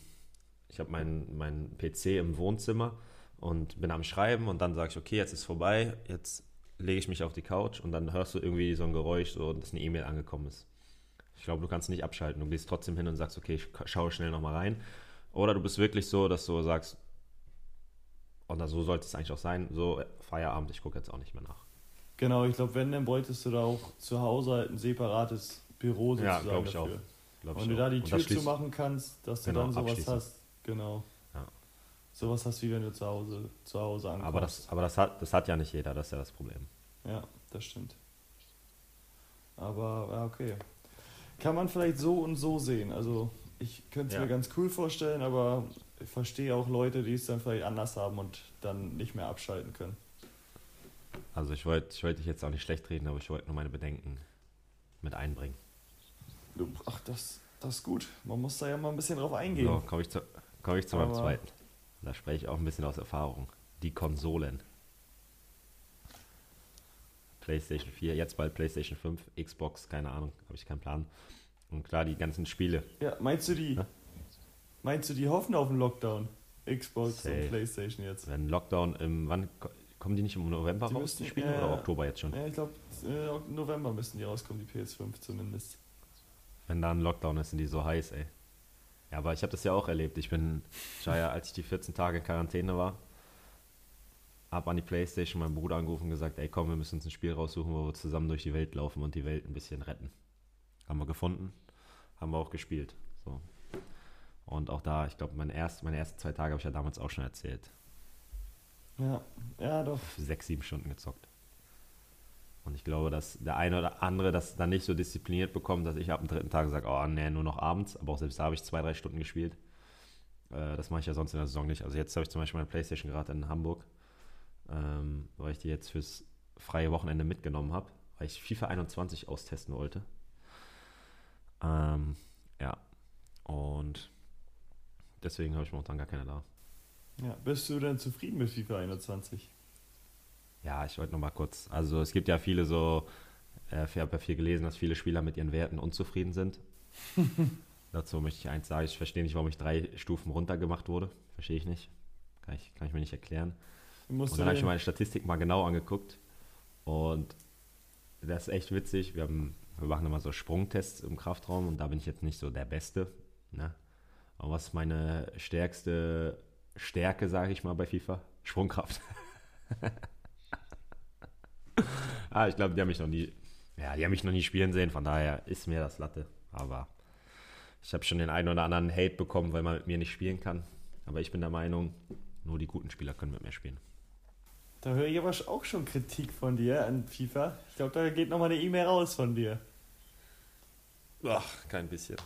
ich habe meinen mein PC im Wohnzimmer und bin am Schreiben und dann sage ich, okay, jetzt ist vorbei, jetzt lege ich mich auf die Couch und dann hörst du irgendwie so ein Geräusch, so dass eine E-Mail angekommen ist. Ich glaube, du kannst nicht abschalten. Du gehst trotzdem hin und sagst, okay, ich schaue schnell nochmal rein. Oder du bist wirklich so, dass du sagst, oder so sollte es eigentlich auch sein, so Feierabend, ich gucke jetzt auch nicht mehr nach. Genau, ich glaube, wenn, dann wolltest du da auch zu Hause halt ein separates Büro sozusagen ja, glaube ich dafür. Auch. Glaub und du da die Tür zumachen kannst, dass du genau, dann sowas hast. Genau. Ja. Sowas hast, wie wenn du zu Hause, zu Hause ankommst. Aber, das, aber das, hat, das hat ja nicht jeder, das ist ja das Problem. Ja, das stimmt. Aber, ja, okay. Kann man vielleicht so und so sehen. Also, ich könnte es ja. mir ganz cool vorstellen, aber ich verstehe auch Leute, die es dann vielleicht anders haben und dann nicht mehr abschalten können. Also ich wollte ich wollt dich jetzt auch nicht schlecht reden, aber ich wollte nur meine Bedenken mit einbringen. Ach, das, das ist gut. Man muss da ja mal ein bisschen drauf eingehen. So, komme ich zu, komm ich zu meinem zweiten. Da spreche ich auch ein bisschen aus Erfahrung. Die Konsolen. PlayStation 4, jetzt bald PlayStation 5, Xbox, keine Ahnung, habe ich keinen Plan. Und klar, die ganzen Spiele. Ja, meinst du die? Ja? Meinst du, die hoffen auf den Lockdown? Xbox Safe. und PlayStation jetzt. Wenn Lockdown im, wann kommen die nicht im November die raus, müssen, die Spiele, äh, oder Oktober jetzt schon? Ja, ich glaube, äh, November müssen die rauskommen, die PS5 zumindest. Wenn da ein Lockdown ist, sind die so heiß, ey. Ja, aber ich habe das ja auch erlebt. Ich bin, ich war ja, als ich die 14 Tage in Quarantäne war, habe an die Playstation meinen Bruder angerufen und gesagt, ey komm, wir müssen uns ein Spiel raussuchen, wo wir zusammen durch die Welt laufen und die Welt ein bisschen retten. Haben wir gefunden, haben wir auch gespielt. So. Und auch da, ich glaube, meine, erst, meine ersten zwei Tage habe ich ja damals auch schon erzählt. Ja, ja doch. Sechs, sieben Stunden gezockt. Und ich glaube, dass der eine oder andere das dann nicht so diszipliniert bekommt, dass ich ab dem dritten Tag sage, oh nee, nur noch abends. Aber auch selbst da habe ich zwei, drei Stunden gespielt. Äh, das mache ich ja sonst in der Saison nicht. Also jetzt habe ich zum Beispiel meine Playstation gerade in Hamburg, ähm, weil ich die jetzt fürs freie Wochenende mitgenommen habe, weil ich FIFA 21 austesten wollte. Ähm, ja. Und deswegen habe ich momentan gar keine da. Ja, bist du denn zufrieden mit FIFA 21? Ja, ich wollte noch mal kurz. Also es gibt ja viele so, äh, ich habe ja viel gelesen, dass viele Spieler mit ihren Werten unzufrieden sind. <laughs> Dazu möchte ich eins sagen, ich verstehe nicht, warum ich drei Stufen runtergemacht wurde. Verstehe ich nicht. Kann ich, kann ich mir nicht erklären. Und dann habe ich mir meine Statistik mal genau angeguckt. Und das ist echt witzig. Wir, haben, wir machen immer so Sprungtests im Kraftraum und da bin ich jetzt nicht so der Beste. Ne? Aber was ist meine stärkste Stärke, sage ich mal, bei FIFA? Sprungkraft. <laughs> ah, ich glaube, die haben mich noch nie, Ja, die haben mich noch nie spielen sehen, von daher ist mir das Latte. Aber ich habe schon den einen oder anderen Hate bekommen, weil man mit mir nicht spielen kann. Aber ich bin der Meinung, nur die guten Spieler können mit mir spielen. Da höre ich aber auch schon Kritik von dir an FIFA. Ich glaube, da geht nochmal eine E-Mail raus von dir. Ach, kein bisschen.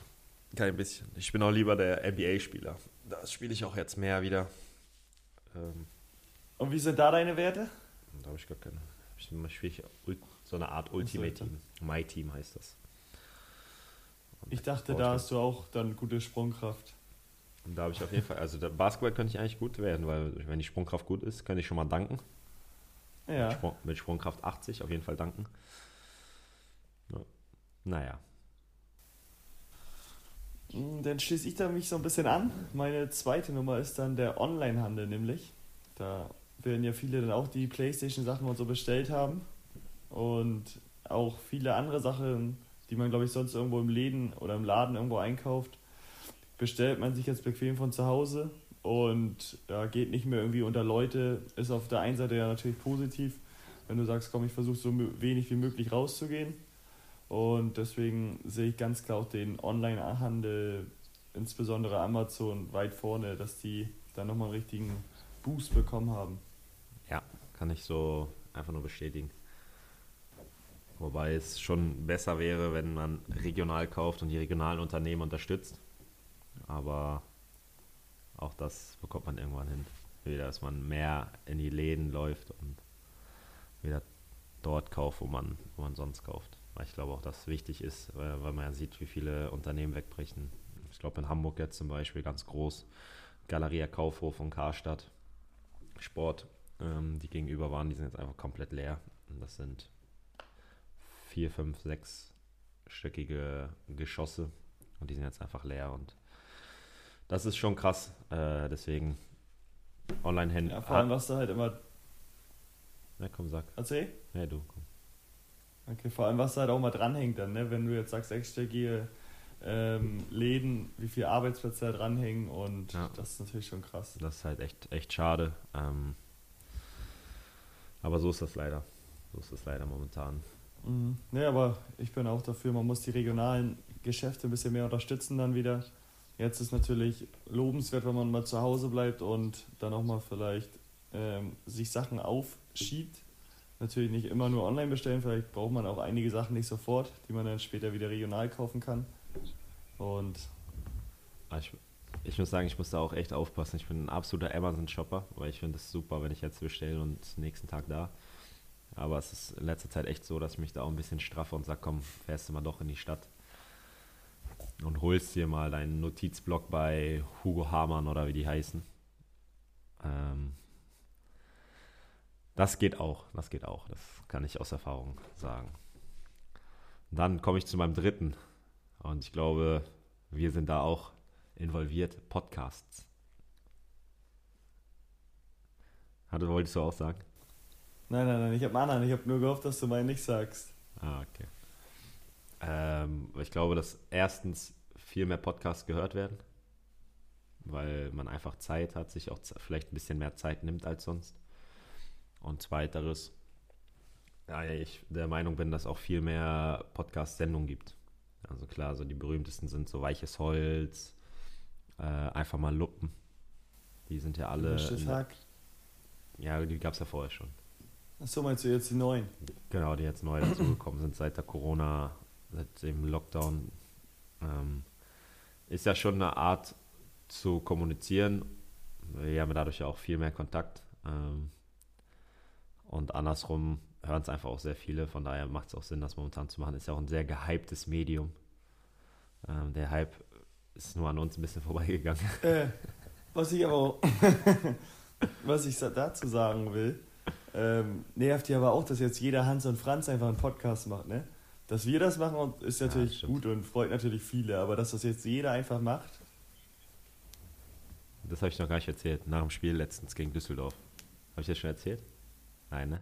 Kein bisschen. Ich bin auch lieber der NBA-Spieler. Das spiele ich auch jetzt mehr wieder. Ähm, Und wie sind da deine Werte? Da habe ich gar keine. Ich spiele so eine Art Ultimate Team. My Team heißt das. Und ich dachte, da hast du auch dann gute Sprungkraft. Und da habe ich auf jeden Fall, also Basketball könnte ich eigentlich gut werden, weil wenn die Sprungkraft gut ist, könnte ich schon mal danken. Ja. Mit, Sprung, mit Sprungkraft 80 auf jeden Fall danken. Ja. Naja. Hm, dann schließe ich da mich so ein bisschen an. Meine zweite Nummer ist dann der Onlinehandel, nämlich. Da werden ja viele dann auch die Playstation-Sachen und so bestellt haben. Und auch viele andere Sachen, die man, glaube ich, sonst irgendwo im Läden oder im Laden irgendwo einkauft, bestellt man sich jetzt bequem von zu Hause und ja, geht nicht mehr irgendwie unter Leute. Ist auf der einen Seite ja natürlich positiv, wenn du sagst, komm, ich versuche so wenig wie möglich rauszugehen. Und deswegen sehe ich ganz klar auch den Online-Handel, insbesondere Amazon, weit vorne, dass die da nochmal einen richtigen Boost bekommen haben. Ja, kann ich so einfach nur bestätigen. Wobei es schon besser wäre, wenn man regional kauft und die regionalen Unternehmen unterstützt. Aber auch das bekommt man irgendwann hin. Wieder, dass man mehr in die Läden läuft und wieder dort kauft, wo man, wo man sonst kauft. Weil ich glaube auch, dass wichtig ist, weil man ja sieht, wie viele Unternehmen wegbrechen. Ich glaube in Hamburg jetzt zum Beispiel ganz groß, Galeria Kaufhof und Karstadt Sport, ähm, die gegenüber waren, die sind jetzt einfach komplett leer. Und das sind vier, fünf, sechsstöckige Geschosse und die sind jetzt einfach leer und das ist schon krass. Äh, deswegen Online-Händler. Ja, vor allem, was da halt immer. Na komm, sag. Erzähl? Ja, du, komm. Okay, vor allem, was da halt auch mal dranhängt dann, ne? Wenn du jetzt sagst, sechsstellige ähm, Läden, wie viele Arbeitsplätze da dranhängen und ja. das ist natürlich schon krass. Das ist halt echt, echt schade. Ähm, aber so ist das leider. So ist das leider momentan. Mhm. Ne, aber ich bin auch dafür, man muss die regionalen Geschäfte ein bisschen mehr unterstützen dann wieder. Jetzt ist natürlich lobenswert, wenn man mal zu Hause bleibt und dann auch mal vielleicht ähm, sich Sachen aufschiebt. Natürlich nicht immer nur online bestellen, vielleicht braucht man auch einige Sachen nicht sofort, die man dann später wieder regional kaufen kann. Und ah, ich, ich muss sagen, ich muss da auch echt aufpassen. Ich bin ein absoluter Amazon-Shopper, weil ich finde es super, wenn ich jetzt bestelle und nächsten Tag da. Aber es ist in letzter Zeit echt so, dass ich mich da auch ein bisschen straffe und sage, komm, fährst du mal doch in die Stadt und holst dir mal deinen Notizblock bei Hugo Hamann oder wie die heißen. Ähm, das geht auch, das geht auch, das kann ich aus Erfahrung sagen. dann komme ich zu meinem dritten und ich glaube, wir sind da auch involviert, Podcasts. Hatte, wolltest du auch sagen? Nein, nein, nein, ich habe anderen. Ich habe nur gehofft, dass du meinen nicht sagst. Ah, okay. Ähm, ich glaube, dass erstens viel mehr Podcasts gehört werden, weil man einfach Zeit hat, sich auch vielleicht ein bisschen mehr Zeit nimmt als sonst. Und zweiteres, ja, ich der Meinung bin, dass auch viel mehr Podcast-Sendungen gibt. Also klar, so die berühmtesten sind so Weiches Holz, äh, einfach mal Luppen. Die sind ja alle. ja, die gab es ja vorher schon. Achso, meinst du jetzt die neuen? Genau, die jetzt neu dazugekommen sind seit der Corona, seit dem Lockdown. Ähm, ist ja schon eine Art zu kommunizieren. Wir haben dadurch ja auch viel mehr Kontakt. Ähm, und andersrum hören es einfach auch sehr viele. Von daher macht es auch Sinn, das momentan zu machen. Ist ja auch ein sehr gehyptes Medium. Ähm, der Hype ist nur an uns ein bisschen <laughs> vorbeigegangen. Äh, was ich aber <laughs> was ich dazu sagen will, ähm, nervt ja aber auch, dass jetzt jeder Hans und Franz einfach einen Podcast macht, ne? Dass wir das machen, ist natürlich ja, gut und freut natürlich viele, aber dass das jetzt jeder einfach macht. Das habe ich noch gar nicht erzählt. Nach dem Spiel letztens gegen Düsseldorf. Habe ich das schon erzählt? Nein, ne?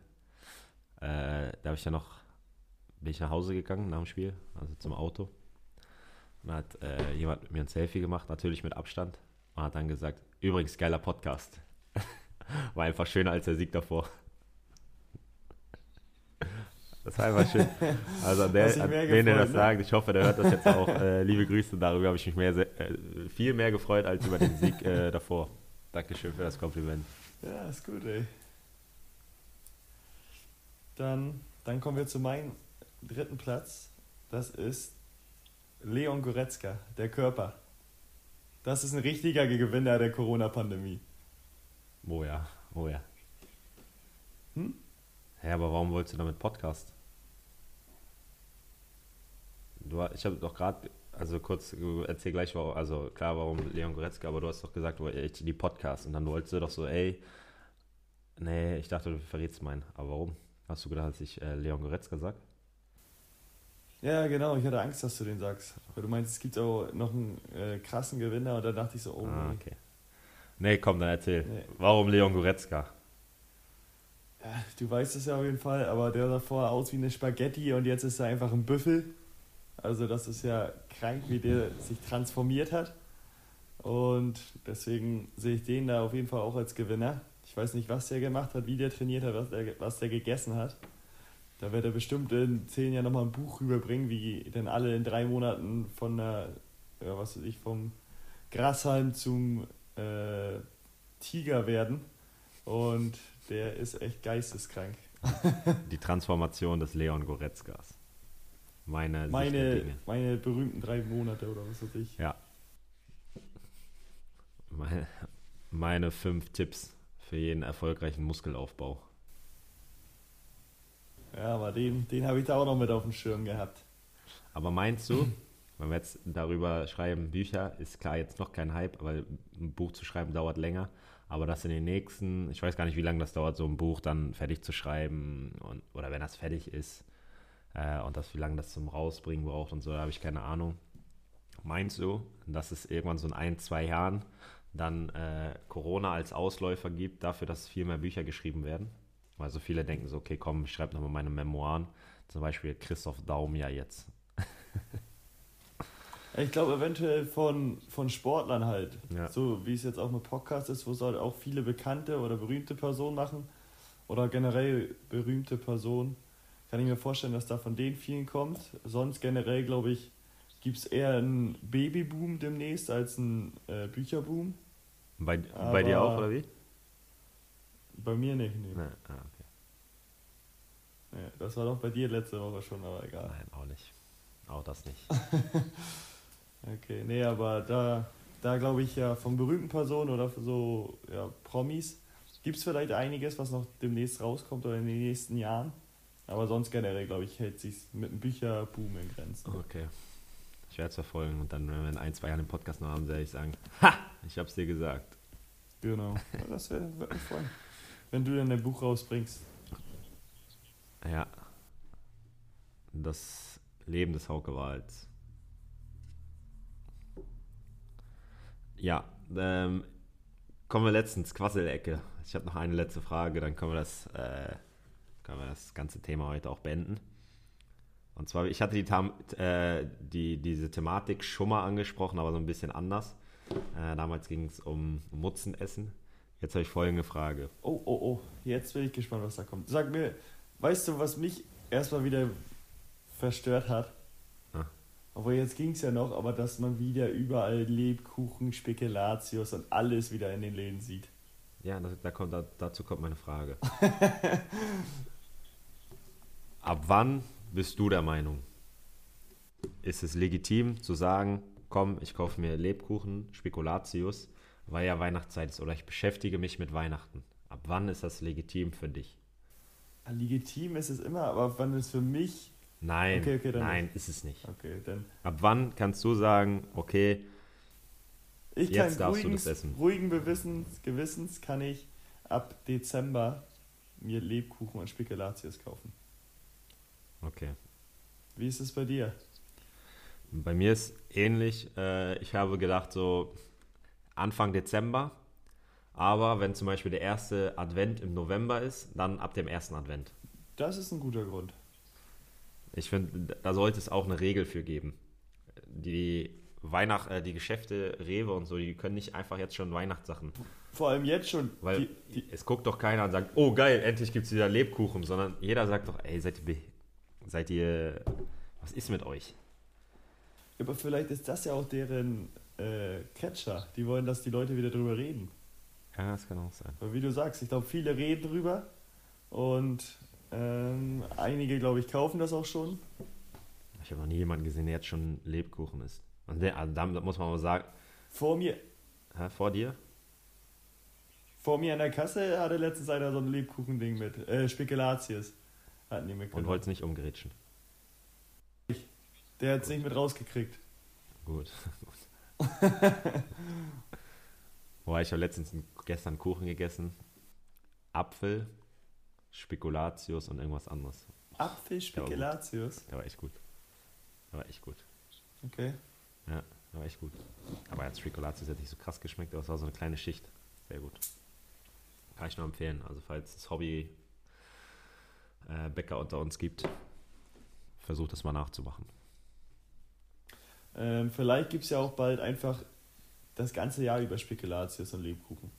Äh, da habe ich ja noch, bin ich nach Hause gegangen nach dem Spiel, also zum Auto. Und da hat äh, jemand mit mir ein Selfie gemacht, natürlich mit Abstand. Und hat dann gesagt, übrigens geiler Podcast. <laughs> War einfach schöner als der Sieg davor. Das war einfach schön. Also an, <laughs> der, an wen der das ne? sagt, ich hoffe, der hört das jetzt auch. <laughs> Äh, liebe Grüße, darüber habe ich mich mehr, äh, viel mehr gefreut als über den Sieg äh, davor. Dankeschön für das Kompliment. Ja, ist gut, ey. Dann, dann kommen wir zu meinem dritten Platz. Das ist Leon Goretzka, der Körper. Das ist ein richtiger Gewinner der Corona-Pandemie. Oh ja, oh ja. Hm? Ja, aber warum wolltest du damit Podcast? Du, ich habe doch gerade, also kurz, erzähl gleich, warum, also klar, warum Leon Goretzka, aber du hast doch gesagt, die Podcast und dann wolltest du doch so, ey, nee, ich dachte, du verrätst meinen, aber warum? Hast du gedacht, dass ich äh, Leon Goretzka sag? Ja, genau, ich hatte Angst, dass du den sagst. Weil du meinst, es gibt auch noch einen äh, krassen Gewinner und da dachte ich so, oh ah, okay. Nee, komm, dann erzähl. Nee. Warum Leon Goretzka? Ja, du weißt es ja auf jeden Fall, aber der sah vorher aus wie eine Spaghetti und jetzt ist er einfach ein Büffel. Also das ist ja krank, wie der sich transformiert hat. Und deswegen sehe ich den da auf jeden Fall auch als Gewinner. Ich weiß nicht, was der gemacht hat, wie der trainiert hat, was der, was der gegessen hat. Da wird er bestimmt in zehn Jahren nochmal ein Buch rüberbringen, wie denn alle in drei Monaten von der, ja, was weiß ich, vom Grashalm zum äh, Tiger werden. Und der ist echt geisteskrank. Die Transformation des Leon Goretzkas. Meine, meine, meine berühmten drei Monate oder was weiß ich. Ja. Meine, meine fünf Tipps für jeden erfolgreichen Muskelaufbau. Ja, aber den, den habe ich da auch noch mit auf dem Schirm gehabt. Aber meinst du, <laughs> wenn wir jetzt darüber schreiben, Bücher, ist klar jetzt noch kein Hype, aber ein Buch zu schreiben dauert länger. Aber das in den nächsten, ich weiß gar nicht, wie lange das dauert, so ein Buch dann fertig zu schreiben und, oder wenn das fertig ist äh, und das, wie lange das zum Rausbringen braucht und so, da habe ich keine Ahnung. Meinst du, dass es irgendwann so in ein, zwei Jahren dann äh, Corona als Ausläufer gibt dafür, dass viel mehr Bücher geschrieben werden? Weil so viele denken so, okay, komm, ich schreibe nochmal meine Memoiren. Zum Beispiel Christoph Daum ja jetzt. <laughs> Ich glaube eventuell von, von Sportlern halt. Ja. So wie es jetzt auch mit Podcast ist, wo es halt auch viele bekannte oder berühmte Personen machen. Oder generell berühmte Personen. Kann ich mir vorstellen, dass da von denen vielen kommt. Sonst generell, glaube ich, gibt es eher einen Babyboom demnächst als einen äh, Bücherboom. Bei, bei dir auch, oder wie? Bei mir nicht, nee. nee. Ah, okay. Nee, das war doch bei dir letzte Woche schon, aber egal. Nein, auch nicht. Auch das nicht. <laughs> Okay, nee, aber da, da glaube ich ja von berühmten Personen oder so ja, Promis gibt es vielleicht einiges, was noch demnächst rauskommt oder in den nächsten Jahren. Aber sonst generell, glaube ich, hält sich mit einem Bücherboom in Grenzen. Okay. Ich werde es verfolgen und dann, wenn wir in ein, zwei Jahren den Podcast noch haben, werde ich sagen, ha, ich habe es dir gesagt. Genau, <laughs> das würde mich freuen. Wenn du dann dein Buch rausbringst. Ja. Das Leben des Hauke Wals. Ja, ähm, kommen wir letztens, Quasselecke. Ich habe noch eine letzte Frage, dann können wir, das, äh, können wir das ganze Thema heute auch beenden. Und zwar, ich hatte die, äh, die, diese Thematik schon mal angesprochen, aber so ein bisschen anders. Äh, damals ging es um Mutzenessen. Jetzt habe ich folgende Frage. Oh, oh, oh, jetzt bin ich gespannt, was da kommt. Sag mir, weißt du, was mich erstmal wieder verstört hat? Aber jetzt ging es ja noch, aber dass man wieder überall Lebkuchen, Spekulatius und alles wieder in den Läden sieht. Ja, da, da kommt, da, dazu kommt meine Frage. <laughs> Ab wann bist du der Meinung? Ist es legitim zu sagen, komm, ich kaufe mir Lebkuchen, Spekulatius, weil ja Weihnachtszeit ist oder ich beschäftige mich mit Weihnachten? Ab wann ist das legitim für dich? Legitim ist es immer, aber wann es für mich Nein, okay, okay, nein, nicht. ist es nicht. Okay, dann. Ab wann kannst du sagen, okay, ich jetzt darfst ruhigen, du das essen? Ruhigen Gewissens, Gewissens kann ich ab Dezember mir Lebkuchen und Spekulatius kaufen. Okay. Wie ist es bei dir? Bei mir ist ähnlich. Äh, ich habe gedacht, so Anfang Dezember. Aber wenn zum Beispiel der erste Advent im November ist, dann ab dem ersten Advent. Das ist ein guter Grund. Ich finde, da sollte es auch eine Regel für geben. Die Weihnacht, äh, die Geschäfte, Rewe und so, die können nicht einfach jetzt schon Weihnachtssachen. Vor allem jetzt schon. Weil die, die es guckt doch keiner und sagt, oh geil, endlich gibt es wieder Lebkuchen, sondern jeder sagt doch, ey, seid ihr Seid ihr. Was ist mit euch? Aber vielleicht ist das ja auch deren äh, Catcher. Die wollen, dass die Leute wieder drüber reden. Ja, das kann auch sein. Weil wie du sagst, ich glaube, viele reden drüber und ähm, einige, glaube ich, kaufen das auch schon. Ich habe noch nie jemanden gesehen, der jetzt schon Lebkuchen isst. Und der, also da muss man mal sagen, Vor mir, hä, vor dir? vor mir an der Kasse hatte letztens einer so ein Lebkuchending mit. Äh, Spekulatius. Hatten die Und mitgenommen. wolltest nicht umgerätschen. Der hat es nicht mit rausgekriegt. Gut. <laughs> Boah, ich habe letztens gestern Kuchen gegessen. Apfel, Spekulatius und irgendwas anderes. Apfel Spekulatius. Der war echt gut. Der war echt gut. Okay. Ja, der war echt gut. Aber als Spekulatius hätte nicht so krass geschmeckt, aber es war so eine kleine Schicht. Sehr gut. Kann ich nur empfehlen. Also falls es Hobby äh, Bäcker unter uns gibt, versucht es mal nachzumachen. Ähm, vielleicht gibt es ja auch bald einfach das ganze Jahr über Spekulatius und Lebkuchen.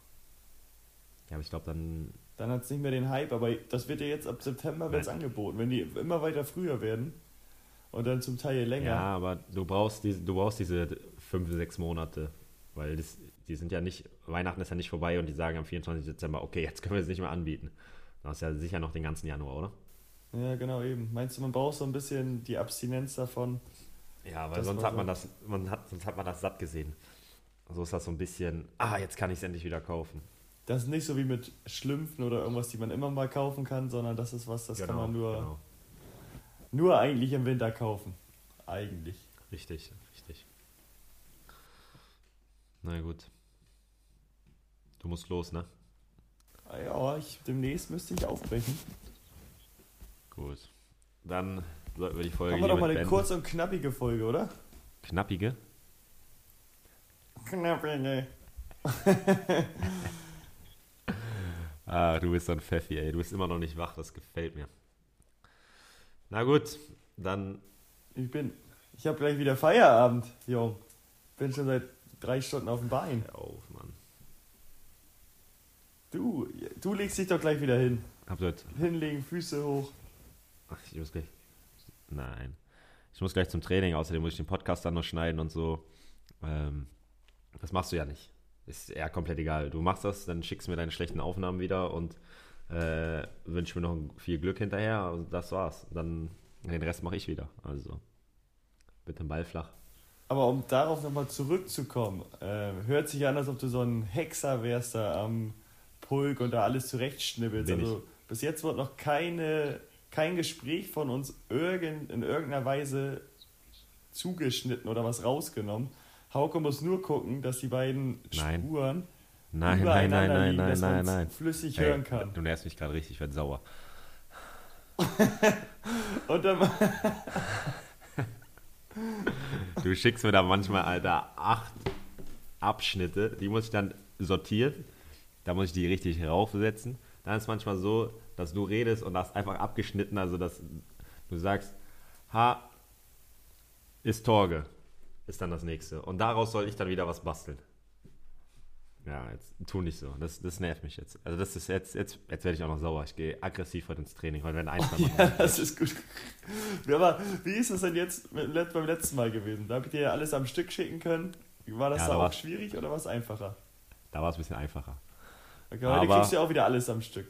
Ja, aber ich glaube dann, Dann hat es nicht mehr den Hype, aber das wird ja jetzt ab September wird's angeboten. Wenn die immer weiter früher werden und dann zum Teil länger. ja, aber du brauchst diese, du brauchst diese fünf, sechs Monate, weil das, die sind ja nicht, Weihnachten ist ja nicht vorbei und die sagen am 24. Dezember, okay, jetzt können wir es nicht mehr anbieten. Du hast ja sicher noch den ganzen Januar, oder? Ja, genau eben. Meinst du, man braucht so ein bisschen die Abstinenz davon? Ja, weil sonst hat man das, man hat, sonst hat man das satt gesehen. So ist das so ein bisschen, ah, jetzt kann ich es endlich wieder kaufen. Das ist nicht so wie mit Schlümpfen oder irgendwas, die man immer mal kaufen kann, sondern das ist was, das kann man nur, Genau. nur eigentlich im Winter kaufen. Eigentlich. Richtig, richtig. Na gut. Du musst los, ne? Ah Ja, ich, demnächst müsste ich aufbrechen. Gut. Dann sollten wir die Folge Haben wir doch mal eine beenden. kurze und knappige Folge, oder? Knappige? Knappige. <laughs> Ah, du bist so ein Pfeffi, ey. Du bist immer noch nicht wach, das gefällt mir. Na gut, dann Ich bin. Ich habe gleich wieder Feierabend, Jung. Bin schon seit drei Stunden auf dem Bein. hör auf, Mann. Du, du legst dich doch gleich wieder hin. Heute Hinlegen, Füße hoch. Ach, ich muss gleich. Nein. Ich muss gleich zum Training, außerdem muss ich den Podcast dann noch schneiden und so. Ähm, das machst du ja nicht. Ist eher komplett egal. Du machst das, dann schickst mir deine schlechten Aufnahmen wieder und äh, wünsch mir noch viel Glück hinterher. Und das war's. Dann den Rest mache ich wieder. Also bitte den Ball flach. Aber um darauf nochmal zurückzukommen, äh, hört sich an, als ob du so ein Hexer wärst da am Pulk und da alles zurechtschnibbelst. Bin Also bis jetzt wird noch keine, kein Gespräch von uns irgend, in irgendeiner Weise zugeschnitten oder was rausgenommen. Hauke muss nur gucken, dass die beiden Nein. Spuren Nein, nein, nein, nein, liegen, nein, dass nein, nein. flüssig Ey, hören kann. Du nervst mich gerade richtig, ich werde sauer. <laughs> Und dann, <laughs> Du schickst mir da manchmal, Alter, acht Abschnitte, die muss ich dann sortieren. Da muss ich die richtig raufsetzen. Dann ist es manchmal so, dass du redest und das einfach abgeschnitten, also dass du sagst, ha, ist Torge, ist dann das nächste. Und daraus soll ich dann wieder was basteln. Ja, jetzt tu nicht so. Das, das nervt mich jetzt. Also das ist jetzt, jetzt, jetzt werde ich auch noch sauer. Ich gehe aggressiv heute ins Training, weil wenn ein, zwei Mal <laughs> ja, das ist gut. Aber wie ist es denn jetzt mit, beim letzten Mal gewesen? Da habt ihr ja alles am Stück schicken können. War das Ja, da da auch schwierig oder war es einfacher? da war es ein bisschen einfacher. Okay, heute Aber- kriegst du ja auch wieder alles am Stück.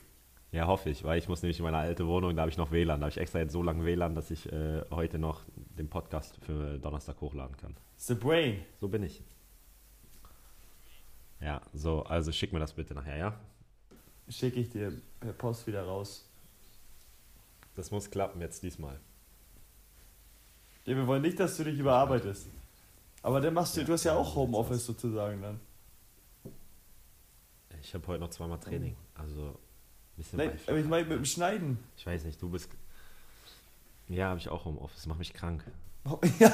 Ja, hoffe ich, weil ich muss nämlich in meine alte Wohnung, da habe ich noch WLAN. Da habe ich extra jetzt so lange WLAN, dass ich äh, heute noch den Podcast für Donnerstag hochladen kann. The Brain. So bin ich. Ja, so, also schick mir das bitte nachher, ja? Schicke ich dir per Post wieder raus. Das muss klappen jetzt diesmal. Ja, wir wollen nicht, dass du dich überarbeitest. Aber dann machst du, Ja, du hast ja auch Homeoffice sozusagen dann. Ich habe heute noch zweimal Training, also ein bisschen Nein, aber ich meine mit dem Schneiden. Ich weiß nicht, du bist. Ja, habe ich auch Homeoffice, mach mich krank. <laughs> Ja.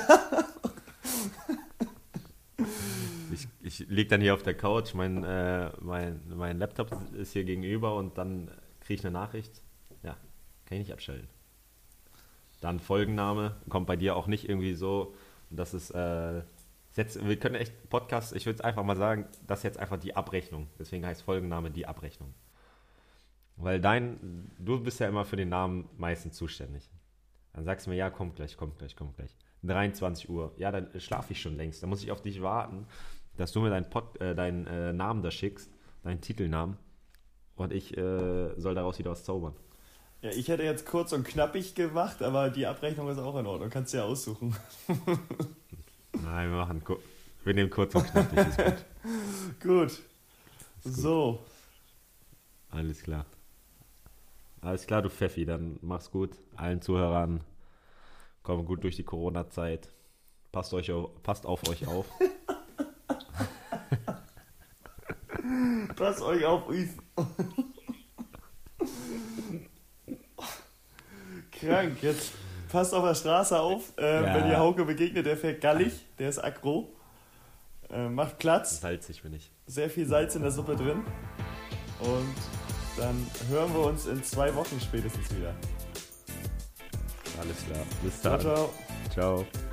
Ich, ich lieg dann hier auf der Couch, mein, äh, mein, mein Laptop ist hier gegenüber und dann kriege ich eine Nachricht. Ja, kann ich nicht abstellen. Dann Folgenname, kommt bei dir auch nicht irgendwie so, das ist, äh, jetzt, wir können echt Podcast, ich würde einfach mal sagen, das ist jetzt einfach die Abrechnung. Deswegen heißt Folgenname die Abrechnung. Weil dein, du bist ja immer für den Namen meistens zuständig. Dann sagst du mir, ja, kommt gleich, kommt gleich, kommt gleich. 23 Uhr. Ja, dann schlafe ich schon längst. Dann muss ich auf dich warten, dass du mir deinen, Pod, äh, deinen äh, Namen da schickst, deinen Titelnamen. Und ich äh, soll daraus wieder was zaubern. Ja, ich hätte jetzt kurz und knappig gemacht, aber die Abrechnung ist auch in Ordnung. Kannst du ja aussuchen. <laughs> Nein, wir machen wir nehmen kurz und knappig. Ist gut. <laughs> gut. Ist gut. So. Alles klar. Alles klar, du Pfeffi, dann mach's gut. Allen Zuhörern kommen gut durch die Corona-Zeit. Passt, euch auf, passt auf euch auf. <laughs> passt euch auf. <laughs> Krank, jetzt passt auf der Straße auf. Äh, ja. Wenn ihr Hauke begegnet, der fährt gallig, der ist aggro. Äh, macht Platz. Salzig bin ich. Sehr viel Salz in der Suppe drin. Und dann hören wir uns in zwei Wochen spätestens wieder. Alles klar. Bis dann. Ciao, ciao. Ciao.